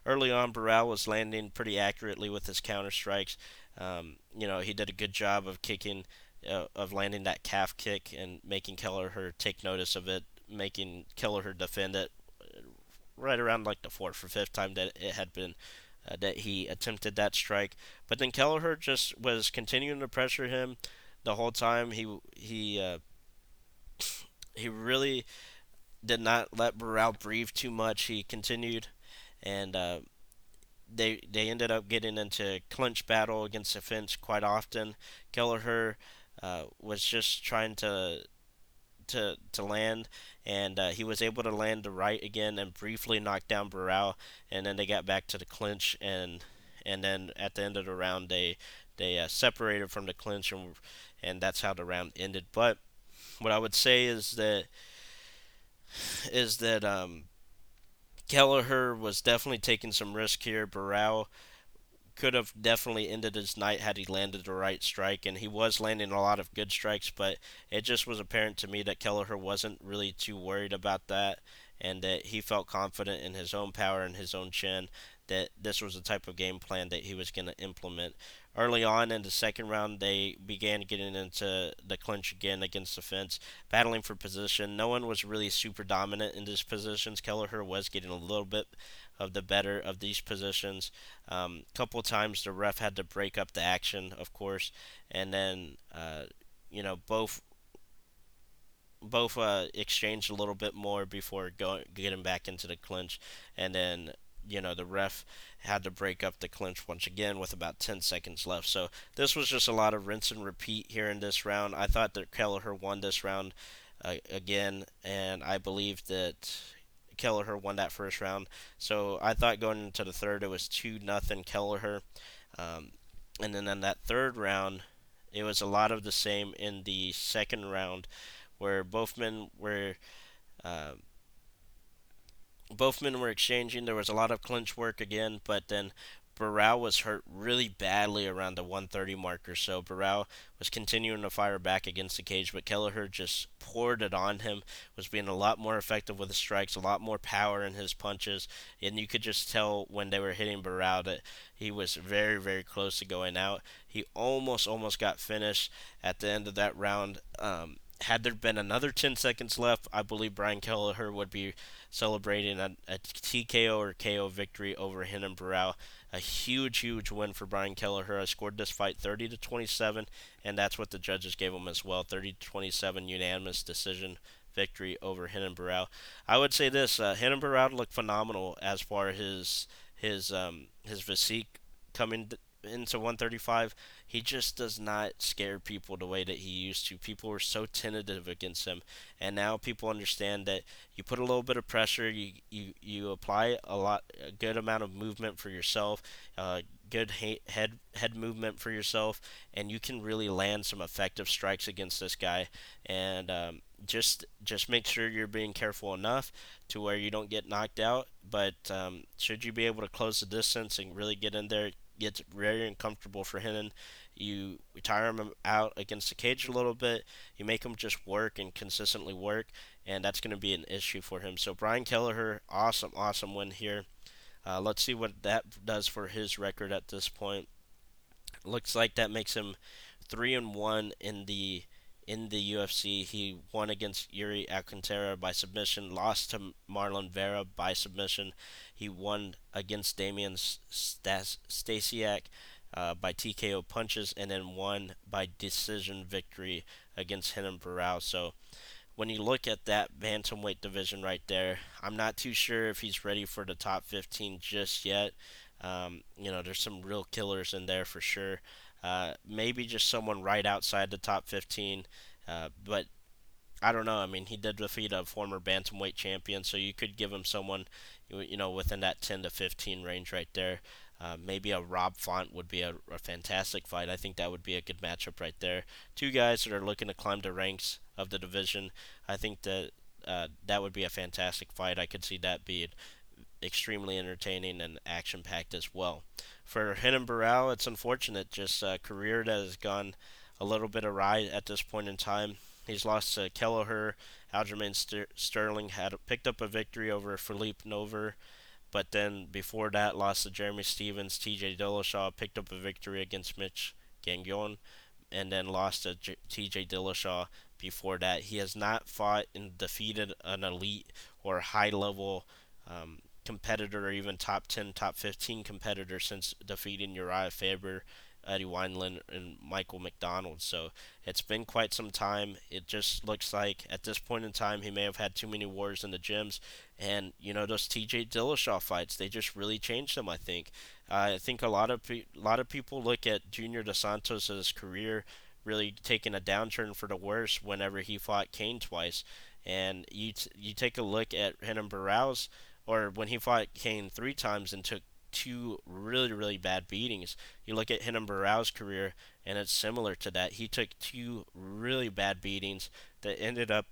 Early on, Barão was landing pretty accurately with his counter strikes. Um, you know, he did a good job of kicking, uh, of landing that calf kick and making Kelleher take notice of it, making Kelleher defend it right around like the fourth or fifth time that it had been uh, that he attempted that strike. But then Kelleher just was continuing to pressure him the whole time. He he uh, he really did not let Barão breathe too much. He continued, and uh, they they ended up getting into clinch battle against the fence quite often. Kelleher uh, was just trying to to to land, and uh, he was able to land the right again and briefly knock down Barão, and then they got back to the clinch, and and then at the end of the round they they uh, separated from the clinch, and and that's how the round ended. But what I would say is that is that um, Kelleher was definitely taking some risk here. Barão could have definitely ended his night had he landed the right strike, and he was landing a lot of good strikes, but it just was apparent to me that Kelleher wasn't really too worried about that, and that he felt confident in his own power and his own chin that this was the type of game plan that he was going to implement. Early on in the second round, they began getting into the clinch again against the fence, battling for position. No one was really super dominant in these positions. Kelleher was getting a little bit of the better of these positions. A um, couple times the ref had to break up the action, of course, and then uh, you know both both uh, exchanged a little bit more before going getting back into the clinch, and then you know, the ref had to break up the clinch once again with about 10 seconds left. So this was just a lot of rinse and repeat here in this round. I thought that Kelleher won this round uh, again, and I believe that Kelleher won that first round. So I thought going into the third it was 2 nothing Kelleher. Um, and then in that third round, it was a lot of the same in the second round where both men were. Uh, both men were exchanging. There was a lot of clinch work again, but then Barão was hurt really badly around the 130 marker, so Barão was continuing to fire back against the cage, but Kelleher just poured it on him, was being a lot more effective with his strikes, a lot more power in his punches, and you could just tell when they were hitting Barão that he was very, very close to going out. He almost, almost got finished at the end of that round. Um, had there been another 10 seconds left, I believe Brian Kelleher would be celebrating a, a TKO or KO victory over Renan Barão. A huge, huge win for Brian Kelleher. I scored this fight 30 to 27, and that's what the judges gave him as well 30 to 27 unanimous decision victory over Renan Barão. I would say this: uh, Barão looked phenomenal as far as his his um, his physique coming into 135, he just does not scare people the way that he used to. People were so tentative against him, and now people understand that you put a little bit of pressure, you you, you apply a lot, a good amount of movement for yourself, uh, good head head movement for yourself, and you can really land some effective strikes against this guy. And um, just just make sure you're being careful enough to where you don't get knocked out. But um, should you be able to close the distance and really get in there, gets very uncomfortable for Renan. You tire him out against the cage a little bit. You make him just work and consistently work, and that's going to be an issue for him. So Brian Kelleher, awesome, awesome win here. Uh, let's see what that does for his record at this point. Looks like that makes him three and one in the in the UFC. He won against Yuri Alcantara by submission, lost to Marlon Vera by submission. He won against Damian Stas- Stasiak uh, by TKO punches, and then won by decision victory against Renan Barão. So when you look at that bantamweight division right there, I'm not too sure if he's ready for the top 15 just yet. Um, you know, there's some real killers in there for sure. Uh, maybe just someone right outside the top 15. Uh, but I don't know. I mean, he did defeat a former bantamweight champion, so you could give him someone, you know, within that 10 to 15 range right there. Uh, maybe a Rob Font would be a, a, fantastic fight. I think that would be a good matchup right there. Two guys that are looking to climb the ranks of the division. I think that uh, that would be a fantastic fight. I could see that being extremely entertaining and action packed as well. For Barão, it's unfortunate. Just a career that has gone a little bit awry at this point in time. He's lost to Kelleher. Aljamain Sterling had picked up a victory over Philippe Nover, but then before that lost to Jeremy Stephens. TJ Dillashaw picked up a victory against Mitch Gagnon, and then lost to J- TJ Dillashaw before that. He has not fought and defeated an elite or high level um, competitor or even top 10, top 15 competitor since defeating Urijah Faber, Eddie Wineland, and Michael McDonald. So it's been quite some time. It just looks like at this point in time he may have had too many wars in the gyms. And, you know, those TJ Dillashaw fights, they just really changed him, I think. Uh, I think a lot of pe- a lot of people look at Junior Dos career really taking a downturn for the worse whenever he fought Cain twice. And you t- you take a look at Renan Barão's or when he fought Cain three times and took two really, really bad beatings. You look at Renan Barão's career, and it's similar to that. He took two really bad beatings that ended up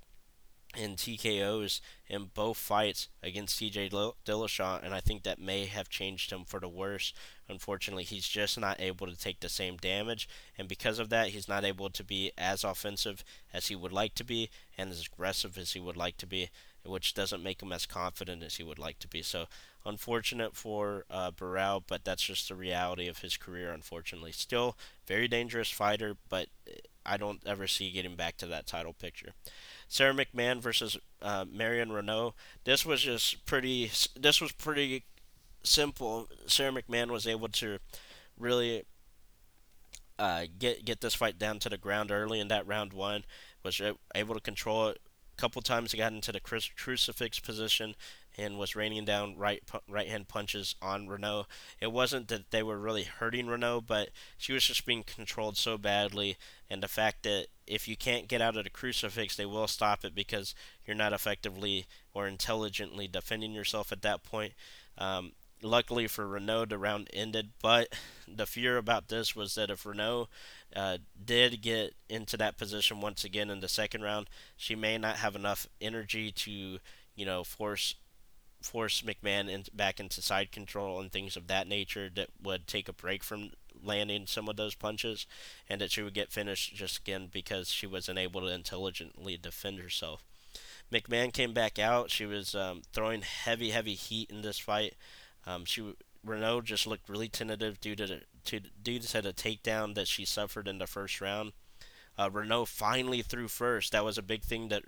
in TKOs in both fights against TJ Dillashaw, and I think that may have changed him for the worse. Unfortunately, he's just not able to take the same damage, and because of that, he's not able to be as offensive as he would like to be and as aggressive as he would like to be which doesn't make him as confident as he would like to be. So, unfortunate for uh, Barão, but that's just the reality of his career, unfortunately. Still, very dangerous fighter, but I don't ever see getting back to that title picture. Sara McMann versus uh, Marion Reneau. This was just pretty. This was pretty simple. Sara McMann was able to really uh, get get this fight down to the ground early in that round one. Was able to control it couple times he got into the crucifix position and was raining down right right hand punches on Reneau. It wasn't that they were really hurting Reneau, but she was just being controlled so badly, and the fact that if you can't get out of the crucifix, they will stop it because you're not effectively or intelligently defending yourself at that point. Um, luckily for Reneau, the round ended, but the fear about this was that if Reneau uh, did get into that position once again in the second round, she may not have enough energy to, you know, force force McMann in, back into side control and things of that nature that would take a break from landing some of those punches, and that she would get finished just again because she wasn't able to intelligently defend herself. McMann came back out. She was um, throwing heavy, heavy heat in this fight. Um, she Reneau just looked really tentative due to to due to the takedown that she suffered in the first round. Uh, Reneau finally threw first. That was a big thing that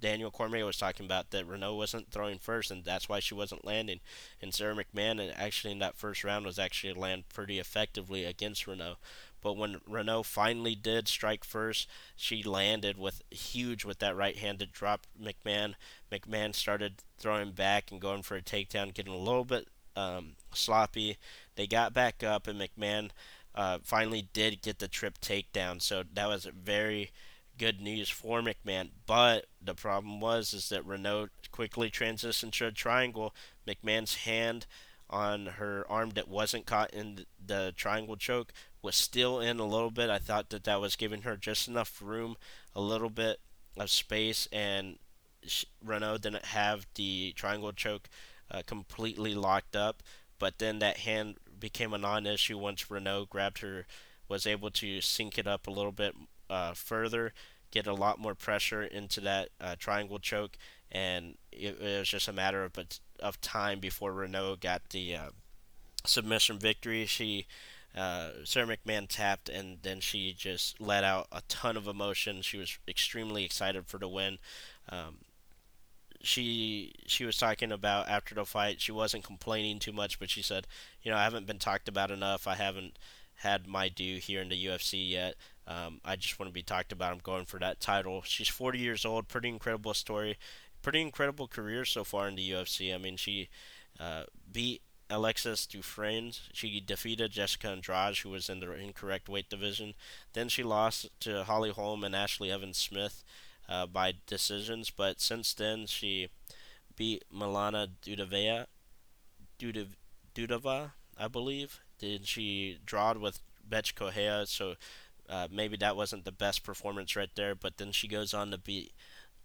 Daniel Cormier was talking about that Reneau wasn't throwing first, and that's why she wasn't landing. And Sara McMann, actually in that first round, was actually land pretty effectively against Reneau. But when Reneau finally did strike first, she landed with huge with that right hand that dropped McMann. McMann started throwing back and going for a takedown, getting a little bit um, sloppy. They got back up, and McMann uh, finally did get the trip takedown. So that was very good news for McMann. But the problem was is that Reneau quickly transitioned to a triangle. McMann's hand on her arm that wasn't caught in the triangle choke was still in a little bit. I thought that that was giving her just enough room, a little bit of space, and Reneau didn't have the triangle choke uh, completely locked up. But then that hand became a non-issue once Reneau grabbed her, was able to sink it up a little bit uh, further, get a lot more pressure into that uh, triangle choke, and it, it, was just a matter of of time before Reneau got the uh, submission victory. She uh, Sara McMann tapped, and then she just let out a ton of emotion. She was extremely excited for the win. Um, she she was talking about after the fight. She wasn't complaining too much, but she said, you know, I haven't been talked about enough. I haven't had my due here in the UFC yet. Um, I just want to be talked about. I'm going for that title. She's 40 years old. Pretty incredible story. Pretty incredible career so far in the UFC. I mean, she uh, beat Alexis Dufresne. She defeated Jessica Andrade, who was in the incorrect weight division. Then she lost to Holly Holm and Ashlee Evans Smith uh, by decisions. But since then, she beat Milana Dudovaya, Dudav, Dudova, I believe. Did she drawed with Bethe Correia? So uh, maybe that wasn't the best performance right there. But then she goes on to beat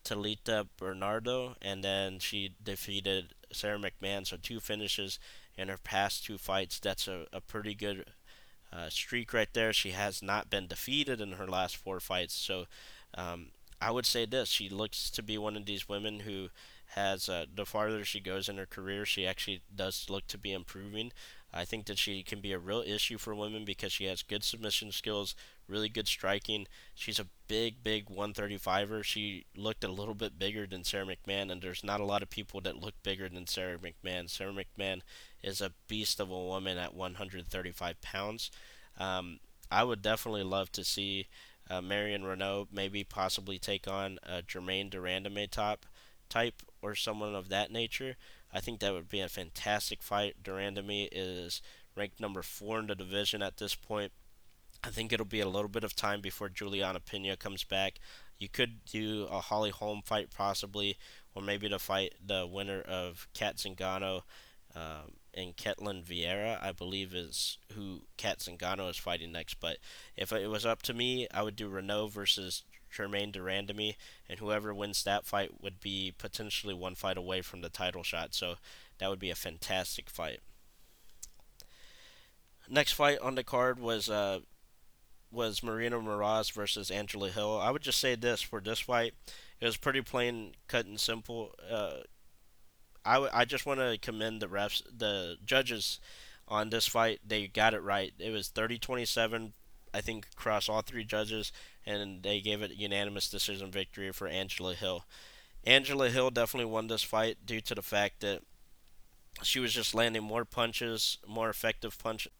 Talita Bernardo, and then she defeated Sara McMann. So two finishes in her past two fights. That's a, a pretty good uh, streak right there. She has not been defeated in her last four fights. So um, I would say this: she looks to be one of these women who has uh, the farther she goes in her career, she actually does look to be improving. I think that she can be a real issue for women because she has good submission skills, really good striking. She's a big, big 135er. She looked a little bit bigger than Sara McMann, and there's not a lot of people that look bigger than Sara McMann. Sara McMann is a beast of a woman at 135 pounds. Um, I would definitely love to see uh, Marion Reneau maybe possibly take on a Germaine de Randamie top type or someone of that nature. I think that would be a fantastic fight. de Randamie is ranked number four in the division at this point. I think it'll be a little bit of time before Juliana Pena comes back. You could do a Holly Holm fight possibly, or maybe to fight the winner of Cat Zingano um, and Ketlin Vieira, I believe, is who Cat Zingano is fighting next. But if it was up to me, I would do Reneau versus Germaine de Randamie, and whoever wins that fight would be potentially one fight away from the title shot. So that would be a fantastic fight. Next fight on the card was uh, was Maryna Moroz versus Angela Hill. I would just say this for this fight, it was pretty plain, cut and simple. Uh, I, w- I just want to commend the refs, the judges on this fight. They got it right. It was 30 27, I think, across all three judges, and they gave it a unanimous decision victory for Angela Hill. Angela Hill definitely won this fight due to the fact that she was just landing more punches, more effective punches.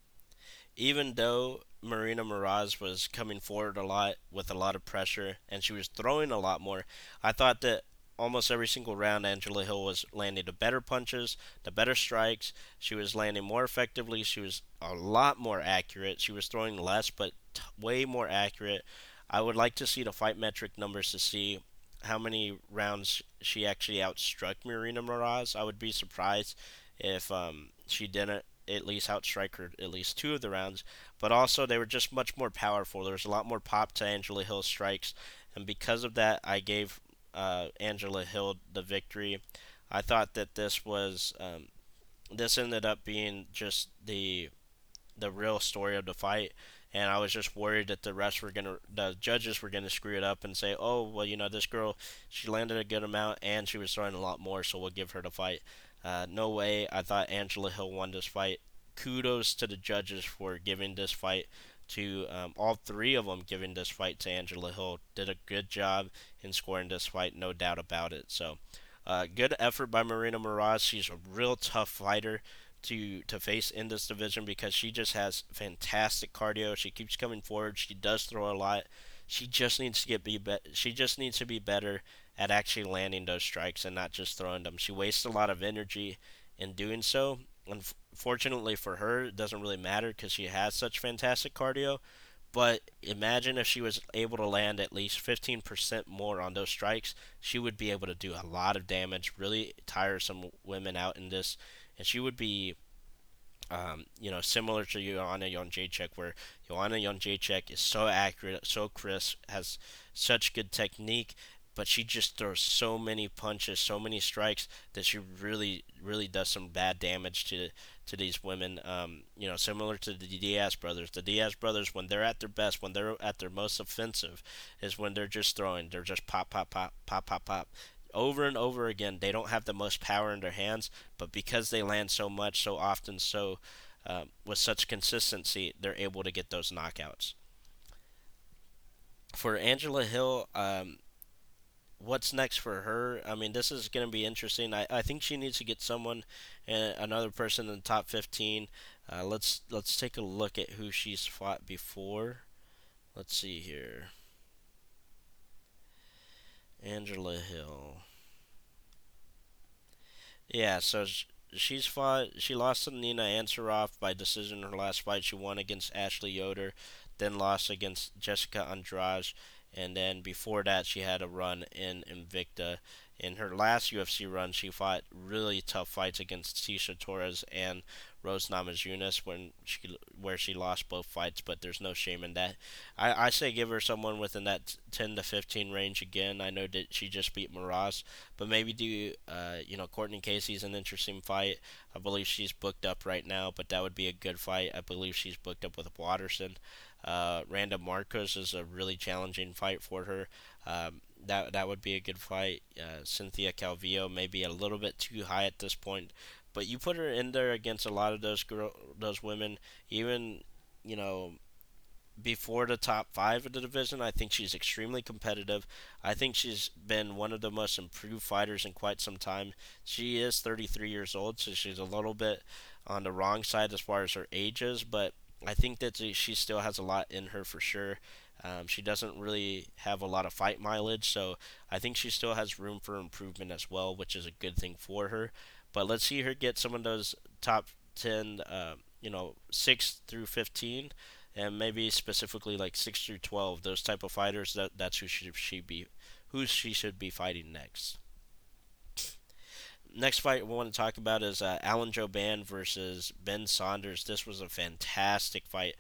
Even though Maryna Moroz was coming forward a lot with a lot of pressure and she was throwing a lot more, I thought that almost every single round, Angela Hill was landing the better punches, the better strikes. She was landing more effectively. She was a lot more accurate. She was throwing less, but t- way more accurate. I would like to see the fight metric numbers to see how many rounds she actually outstruck Maryna Moroz. I would be surprised if um, she didn't at least outstrike her at least two of the rounds. But also, they were just much more powerful. There was a lot more pop to Angela Hill's strikes. And because of that, I gave uh, Angela Hill the victory. I thought that this was um, this ended up being just the the real story of the fight, and I was just worried that the rest were gonna the judges were gonna screw it up and say, oh well, you know this girl she landed a good amount and she was throwing a lot more, so we'll give her the fight. Uh, no way. I thought Angela Hill won this fight. Kudos to the judges for giving this fight to um, all three of them giving this fight to Angela Hill. Did a good job in scoring this fight, no doubt about it. So, uh, good effort by Maryna Moroz. She's a real tough fighter to to face in this division because she just has fantastic cardio. She keeps coming forward. She does throw a lot. She just needs to get be, be she just needs to be better at actually landing those strikes and not just throwing them. She wastes a lot of energy in doing so, unfortunately for her, it doesn't really matter because she has such fantastic cardio. But imagine if she was able to land at least 15% more on those strikes, she would be able to do a lot of damage, really tire some women out in this, and she would be um, you know, similar to Joanna Jędrzejczyk, where Joanna Jędrzejczyk is so accurate, so crisp, has such good technique, but she just throws so many punches, so many strikes that she really, really does some bad damage to to these women. Um, you know, similar to the Diaz brothers. The Diaz brothers, when they're at their best, when they're at their most offensive, is when they're just throwing. They're just pop, pop, pop, pop, pop, pop over and over again. They don't have the most power in their hands, but because they land so much, so often, so uh, with such consistency, they're able to get those knockouts. For Angela Hill, um, what's next for her? I mean, this is going to be interesting. I, I think she needs to get someone, uh, another person in the top 15. Uh, let's let's take a look at who she's fought before. Let's see here. Angela Hill. Yeah, so she's fought. She lost to Nina Ansaroff by decision in her last fight. She won against Ashley Yoder, then lost against Jessica Andrade, and then before that she had a run in Invicta. In her last UFC run, she fought really tough fights against Tecia Torres and Rose Namajunas when she where she lost both fights, but there's no shame in that. I, I say give her someone within that 10 to 15 range again. I know that she just beat Moroz, but maybe do uh, you know Courtney Casey's an interesting fight. I believe she's booked up right now, but that would be a good fight. I believe she's booked up with Waterson. Uh, Randa Markos is a really challenging fight for her. Um, that that would be a good fight. Uh, Cynthia Calvillo may be a little bit too high at this point, but you put her in there against a lot of those girl, those women, even you know before the top five of the division. I think she's extremely competitive. I think she's been one of the most improved fighters in quite some time. She is 33 years old, so she's a little bit on the wrong side as far as her age is, but I think that she still has a lot in her for sure. Um, she doesn't really have a lot of fight mileage, so I think she still has room for improvement as well, which is a good thing for her. But let's see her get some of those top 10, uh, you know, 6 through 15, and maybe specifically like 6 through 12. Those type of fighters, that, that's who she, she be, who she should be fighting next. Next fight we want to talk about is uh, Alan Jouban versus Ben Saunders. This was a fantastic fight.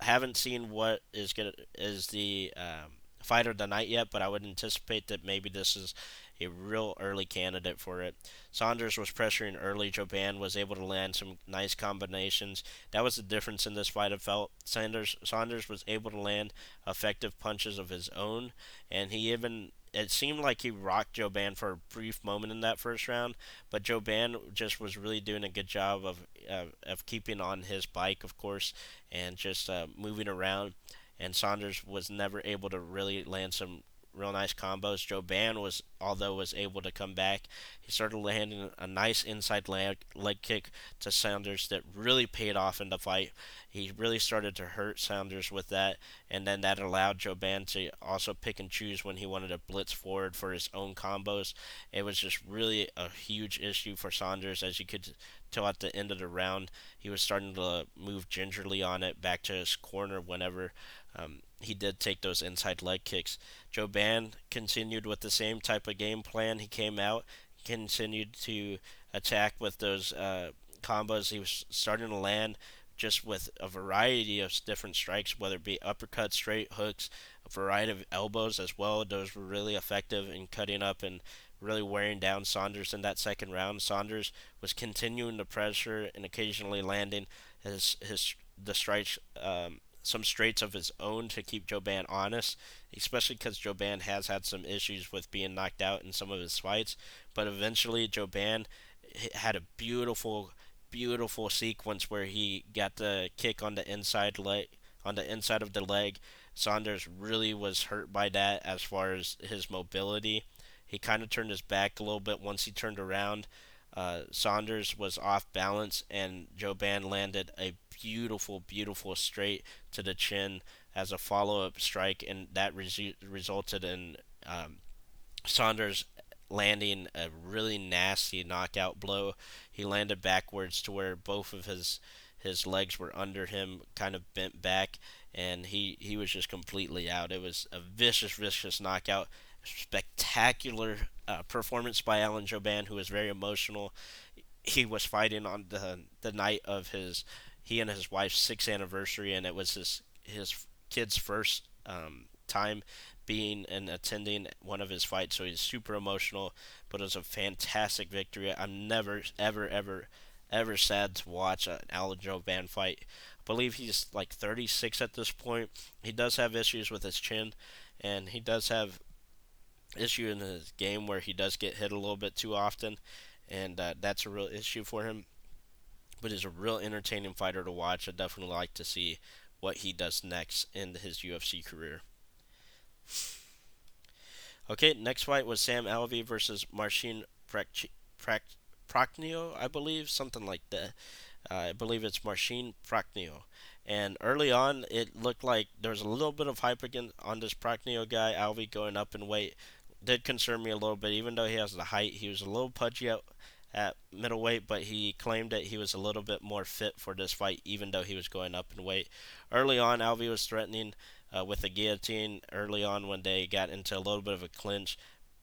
Haven't seen what is gonna is the um, fight of the night yet, but I would anticipate that maybe this is a real early candidate for it. Saunders was pressuring early. Jouban was able to land some nice combinations. That was the difference in this fight. I felt Sanders Saunders was able to land effective punches of his own, and he even it seemed like he rocked Jouban for a brief moment in that first round, but Jouban just was really doing a good job of uh, of keeping on his bike, of course, and just uh, moving around. And Saunders was never able to really land some real nice combos. Jouban was, although was able to come back, he started landing a nice inside leg leg kick to Saunders that really paid off in the fight. He really started to hurt Saunders with that, and then that allowed Jouban to also pick and choose when he wanted to blitz forward for his own combos. It was just really a huge issue for Saunders, as you could tell at the end of the round. He was starting to move gingerly on it back to his corner whenever um, he did take those inside leg kicks. Jouban continued with the same type of game plan. He came out, continued to attack with those uh, combos. He was starting to land just with a variety of different strikes, whether it be uppercuts, straight hooks, a variety of elbows as well. Those were really effective in cutting up and really wearing down Saunders in that second round. Saunders was continuing to pressure and occasionally landing his his the strikes um, some straights of his own to keep Jouban honest, especially because Jouban has had some issues with being knocked out in some of his fights. But eventually, Jouban had a beautiful, beautiful sequence where he got the kick on the inside leg, on the inside of the leg. Saunders really was hurt by that as far as his mobility. He kind of turned his back a little bit once he turned around. Uh, Saunders was off balance, and Jouban landed a beautiful, beautiful straight to the chin as a follow up strike, and that resulted in um, Saunders landing a really nasty knockout blow. He landed backwards to where both of his his legs were under him, kind of bent back, and he, he was just completely out. It was a vicious, vicious knockout. Spectacular uh, performance by Alan Jouban, who was very emotional. He was fighting on the the night of his he and his wife's sixth anniversary, and it was his his kid's first um, time being and attending one of his fights. So he's super emotional, but it was a fantastic victory. I'm never, ever, ever ever sad to watch an Alan Jouban fight. I believe he's like 36 at this point. He does have issues with his chin, and he does have issue in his game where he does get hit a little bit too often, and uh, that's a real issue for him. But he's a real entertaining fighter to watch. I definitely like to see what he does next in his UFC career. Okay, next fight was Sam Alvey versus Marcin. Prachnio, I believe, something like that. Uh, I believe it's Marcin Prachnio. And early on, it looked like there was a little bit of hype again on this Prachnio guy, Alvey, going up in weight. Did concern me a little bit, even though he has the height. He was a little pudgy at, at middleweight, but he claimed that he was a little bit more fit for this fight, even though he was going up in weight. Early on, Alvey was threatening uh, with the guillotine early on when they got into a little bit of a clinch.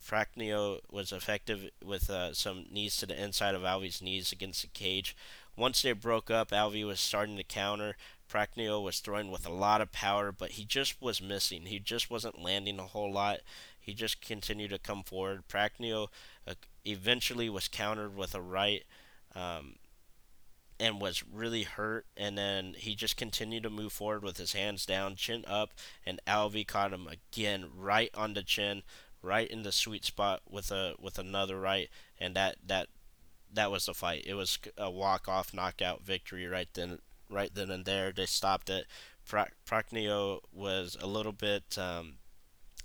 Prachnio was effective with uh, some knees to the inside of Alvey's knees against the cage. Once they broke up, Alvey was starting to counter. Prachnio was throwing with a lot of power, but he just was missing. He just wasn't landing a whole lot. He just continued to come forward. Prachnio uh, eventually was countered with a right um, and was really hurt. And then he just continued to move forward with his hands down, chin up, and Alvey caught him again right on the chin right in the sweet spot with a with another right, and that that that was the fight. It was a walk off knockout victory right then right then and there. They stopped it. Prachnio was a little bit um,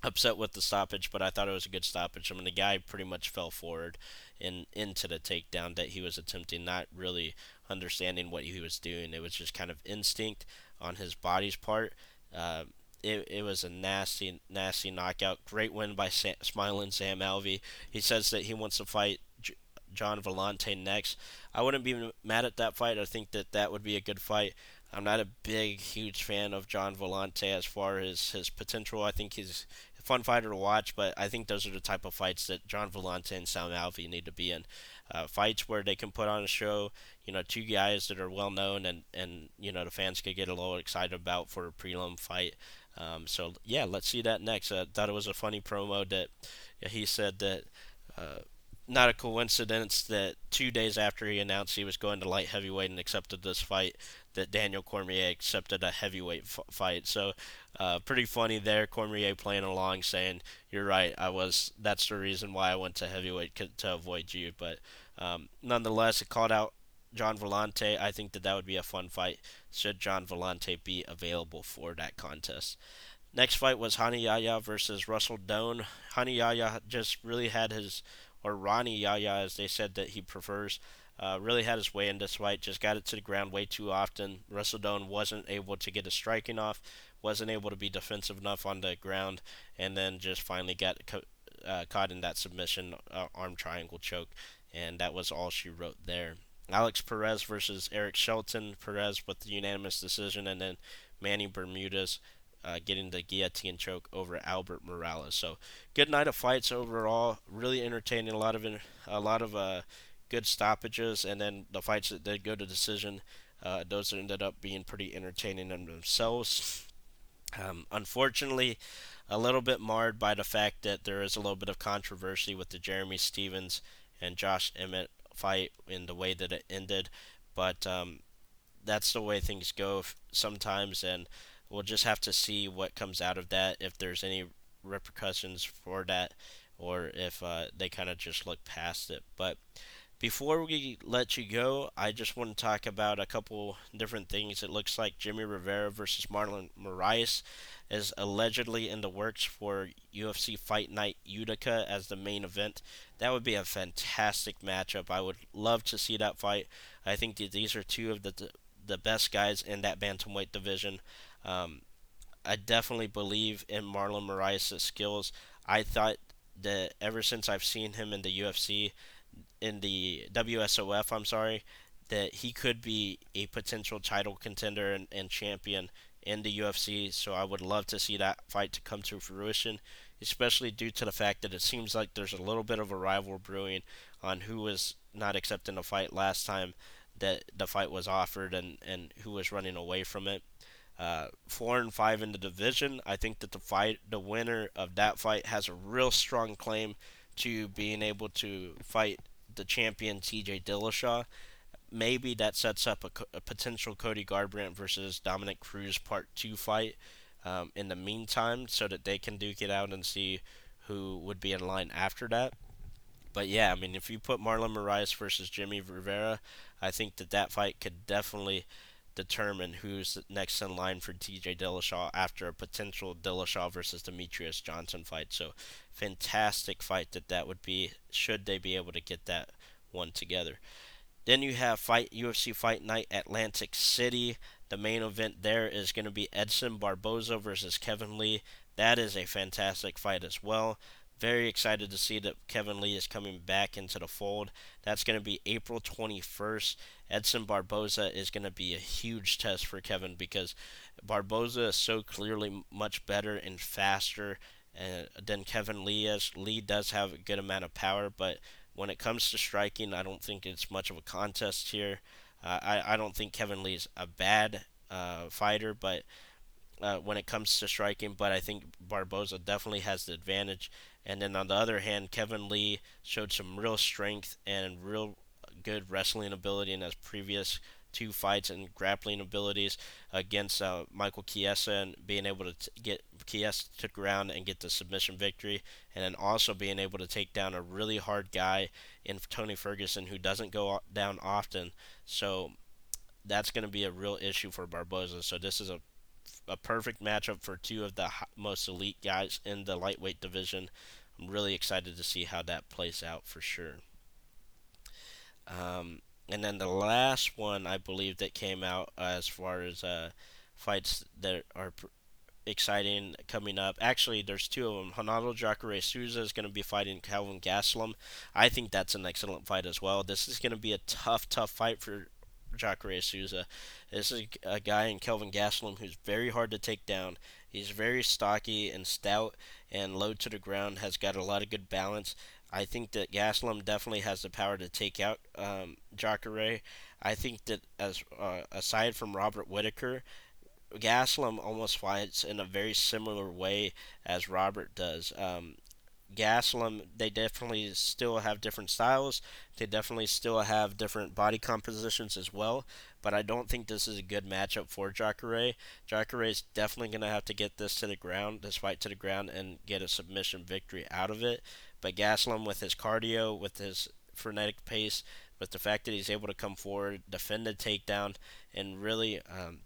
upset with the stoppage, but I thought it was a good stoppage. I mean, the guy pretty much fell forward in into the takedown that he was attempting, not really understanding what he was doing. It was just kind of instinct on his body's part. Uh, it, it was a nasty, nasty knockout. Great win by Sam, Smiling Sam Alvey. He says that he wants to fight J- Gian Villante next. I wouldn't be mad at that fight. I think that that would be a good fight. I'm not a big, huge fan of Gian Villante as far as his potential. I think he's fun fighter to watch, but I think those are the type of fights that Gian Villante and Sam Alvey need to be in. Uh, fights where they can put on a show, you know, two guys that are well known and, and you know, the fans could get a little excited about for a prelim fight. Um, so yeah, let's see that next. I thought it was a funny promo that he said that. Uh, not a coincidence that two days after he announced he was going to light heavyweight and accepted this fight, that Daniel Cormier accepted a heavyweight f- fight. So, uh, pretty funny there. Cormier playing along, saying, "You're right. I was. That's the reason why I went to heavyweight to avoid you." But um, nonetheless, it called out Gian Villante. I think that that would be a fun fight should Gian Villante be available for that contest. Next fight was Rani Yahya versus Russell Doane. Rani Yahya just really had his, or Ronnie Yahya as they said that he prefers, uh, really had his way in this fight. Just got it to the ground way too often. Russell Doane wasn't able to get a striking off, wasn't able to be defensive enough on the ground, and then just finally got uh, caught in that submission uh, arm triangle choke, and that was all she wrote there. Alex Perez versus Eric Shelton. Perez with the unanimous decision, and then Manny Bermudez uh, getting the guillotine choke over Albert Morales. So good night of fights overall. Really entertaining. A lot of a lot of uh, good stoppages, and then the fights that did go to decision. Uh, those ended up being pretty entertaining in themselves. Um, unfortunately, a little bit marred by the fact that there is a little bit of controversy with the Jeremy Stephens and Josh Emmett fight in the way that it ended, but um, that's the way things go sometimes, and we'll just have to see what comes out of that if there's any repercussions for that, or if uh, they kind of just look past it. But before we let you go, I just want to talk about a couple different things. It looks like Jimmy Rivera versus Marlon Moraes is allegedly in the works for UFC Fight Night Utica as the main event. That would be a fantastic matchup. I would love to see that fight. I think that these are two of the the best guys in that bantamweight division. Um, I definitely believe in Marlon Moraes' skills. I thought that ever since I've seen him in the UFC, in the WSOF, I'm sorry, that he could be a potential title contender and, and champion in the UFC. So I would love to see that fight to come to fruition, especially due to the fact that it seems like there's a little bit of a rival brewing on who was not accepting the fight last time that the fight was offered and, and who was running away from it. Uh, four and five in the division. I think that the fight, the winner of that fight, has a real strong claim to being able to fight the champion T.J. Dillashaw. Maybe that sets up a, a potential Cody Garbrandt versus Dominick Cruz Part Two fight. Um, in the meantime, so that they can duke it out and see who would be in line after that. But yeah, I mean, if you put Marlon Moraes versus Jimmy Rivera, I think that that fight could definitely determine who's next in line for TJ Dillashaw after a potential Dillashaw versus Demetrious Johnson fight. So, fantastic fight that that would be should they be able to get that one together. Then you have fight UFC Fight Night Atlantic City. The main event there is going to be Edson Barboza versus Kevin Lee. That is a fantastic fight as well. Very excited to see that Kevin Lee is coming back into the fold. That's going to be April 21st. Edson Barboza is going to be a huge test for Kevin because Barboza is so clearly much better and faster than Kevin Lee is. Lee does have a good amount of power, but when it comes to striking, I don't think it's much of a contest here. Uh, I, I don't think Kevin Lee is a bad uh, fighter, but uh, when it comes to striking, but I think Barboza definitely has the advantage. And then on the other hand, Kevin Lee showed some real strength and real good wrestling ability in his previous two fights and grappling abilities against uh, Michael Chiesa and being able to t- get Chiesa to ground and get the submission victory, and then also being able to take down a really hard guy in Tony Ferguson who doesn't go down often. So that's going to be a real issue for Barboza. So this is a a perfect matchup for two of the most elite guys in the lightweight division. I'm really excited to see how that plays out for sure. Um, and then the last one I believe that came out as far as uh, fights that are pr- exciting coming up. Actually, there's two of them. Ronaldo Jacare Souza is going to be fighting Kelvin Gastelum. I think that's an excellent fight as well. This is going to be a tough, tough fight for Jacare Souza. This is a guy in Kelvin Gastelum who's very hard to take down. He's very stocky and stout and low to the ground, has got a lot of good balance. I think that Gastelum definitely has the power to take out um, Jacare. I think that as uh, aside from Robert Whitaker, Gastelum almost fights in a very similar way as Robert does. Um, Gastelum, they definitely still have different styles. They definitely still have different body compositions as well. But I don't think this is a good matchup for Jacare. Jacare is definitely going to have to get this to the ground, this fight to the ground, and get a submission victory out of it. But Gaslam, with his cardio, with his frenetic pace, with the fact that he's able to come forward, defend the takedown, and really um,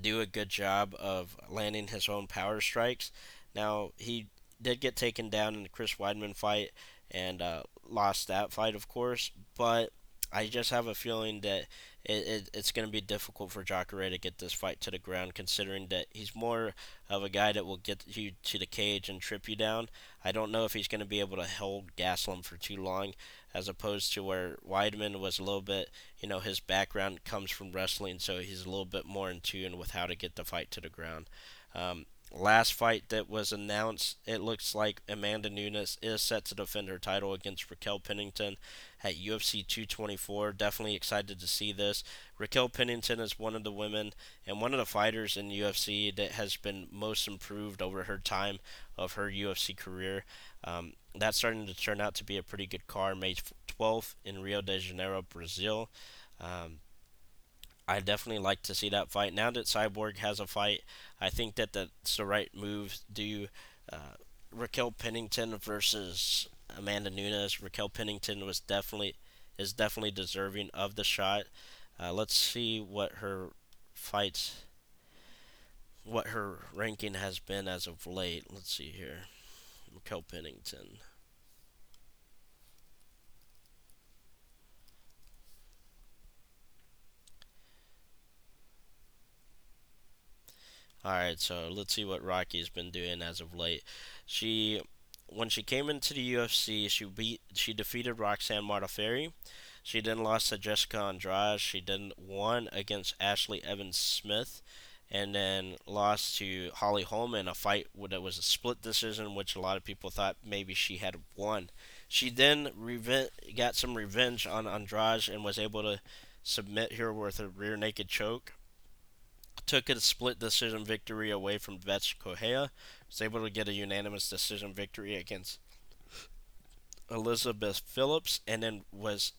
do a good job of landing his own power strikes. Now, he did get taken down in the Chris Weidman fight and uh, lost that fight, of course. But I just have a feeling that it, it it's going to be difficult for Jacare to get this fight to the ground, considering that he's more of a guy that will get you to the cage and trip you down. I don't know if he's going to be able to hold Gaslam for too long, as opposed to where Weidman was a little bit, you know, his background comes from wrestling, so he's a little bit more in tune with how to get the fight to the ground. Um, last fight that was announced, it looks like Amanda Nunes is set to defend her title against Raquel Pennington at UFC 224. Definitely excited to see this. Raquel Pennington is one of the women and one of the fighters in UFC that has been most improved over her time of her UFC career. Um, that's starting to turn out to be a pretty good card. May 12th in Rio de Janeiro, Brazil. Um, I definitely like to see that fight. Now that Cyborg has a fight, I think that that's the right move. Do uh, Raquel Pennington versus Amanda Nunes. Raquel Pennington was definitely is definitely deserving of the shot. Uh, let's see what her fights, what her ranking has been as of late. Let's see here. Raquel Pennington. Alright, so let's see what Rocky's been doing as of late. She when she came into the UFC, she beat she defeated Roxanne Modafferi. She then lost to Jessica Andrade. She then won against Ashlee Evans Smith, and then lost to Holly Holm in a fight that was a split decision, which a lot of people thought maybe she had won. She then reven- got some revenge on Andrade and was able to submit her with a rear naked choke. Took a split decision victory away from Bethe Correia. Was able to get a unanimous decision victory against Elizabeth Phillips, and then was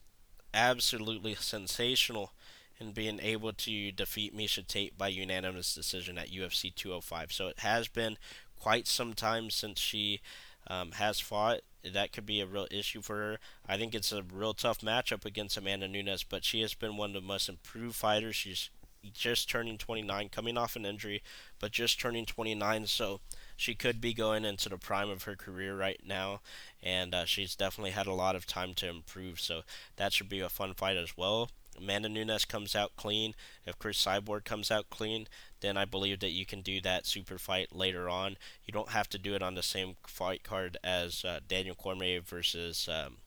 absolutely sensational in being able to defeat Miesha Tate by unanimous decision at UFC 205. So it has been quite some time since she um, has fought. That could be a real issue for her. I think it's a real tough matchup against Amanda Nunes, but she has been one of the most improved fighters. She's just turning 29, coming off an injury, but just turning 29, so she could be going into the prime of her career right now, and uh, she's definitely had a lot of time to improve, so that should be a fun fight as well. Amanda Nunes comes out clean. If Cris Cyborg comes out clean, then I believe that you can do that super fight later on. You don't have to do it on the same fight card as uh, Daniel Cormier versus um,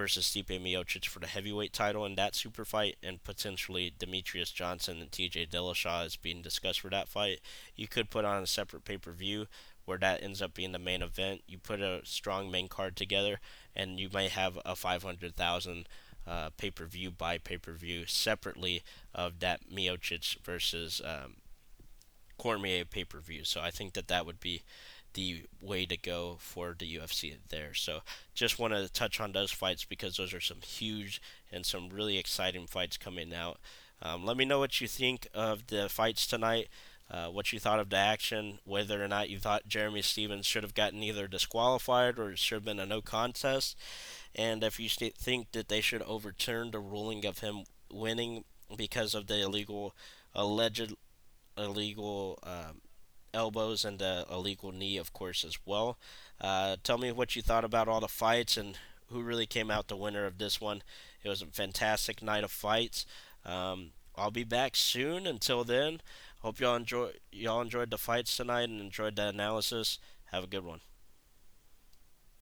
versus Stipe Miocic for the heavyweight title in that super fight, and potentially Demetrious Johnson and T.J. Dillashaw is being discussed for that fight. You could put on a separate pay per view where that ends up being the main event. You put a strong main card together, and you may have a 500,000 uh, pay per view by pay per view separately of that Miocic versus um, Cormier pay per view. So I think that that would be the way to go for the UFC there. So just want to touch on those fights because those are some huge and some really exciting fights coming out. Um, let me know what you think of the fights tonight. Uh, what you thought of the action, whether or not you thought Jeremy Stephens should have gotten either disqualified or it should have been a no contest, and if you st- think that they should overturn the ruling of him winning because of the illegal, alleged illegal um, elbows and a illegal knee, of course, as well. Uh, tell me what you thought about all the fights and who really came out the winner of this one. It was a fantastic night of fights. Um, I'll be back soon. Until then, hope y'all enjoy y'all enjoyed the fights tonight and enjoyed the analysis. Have a good one.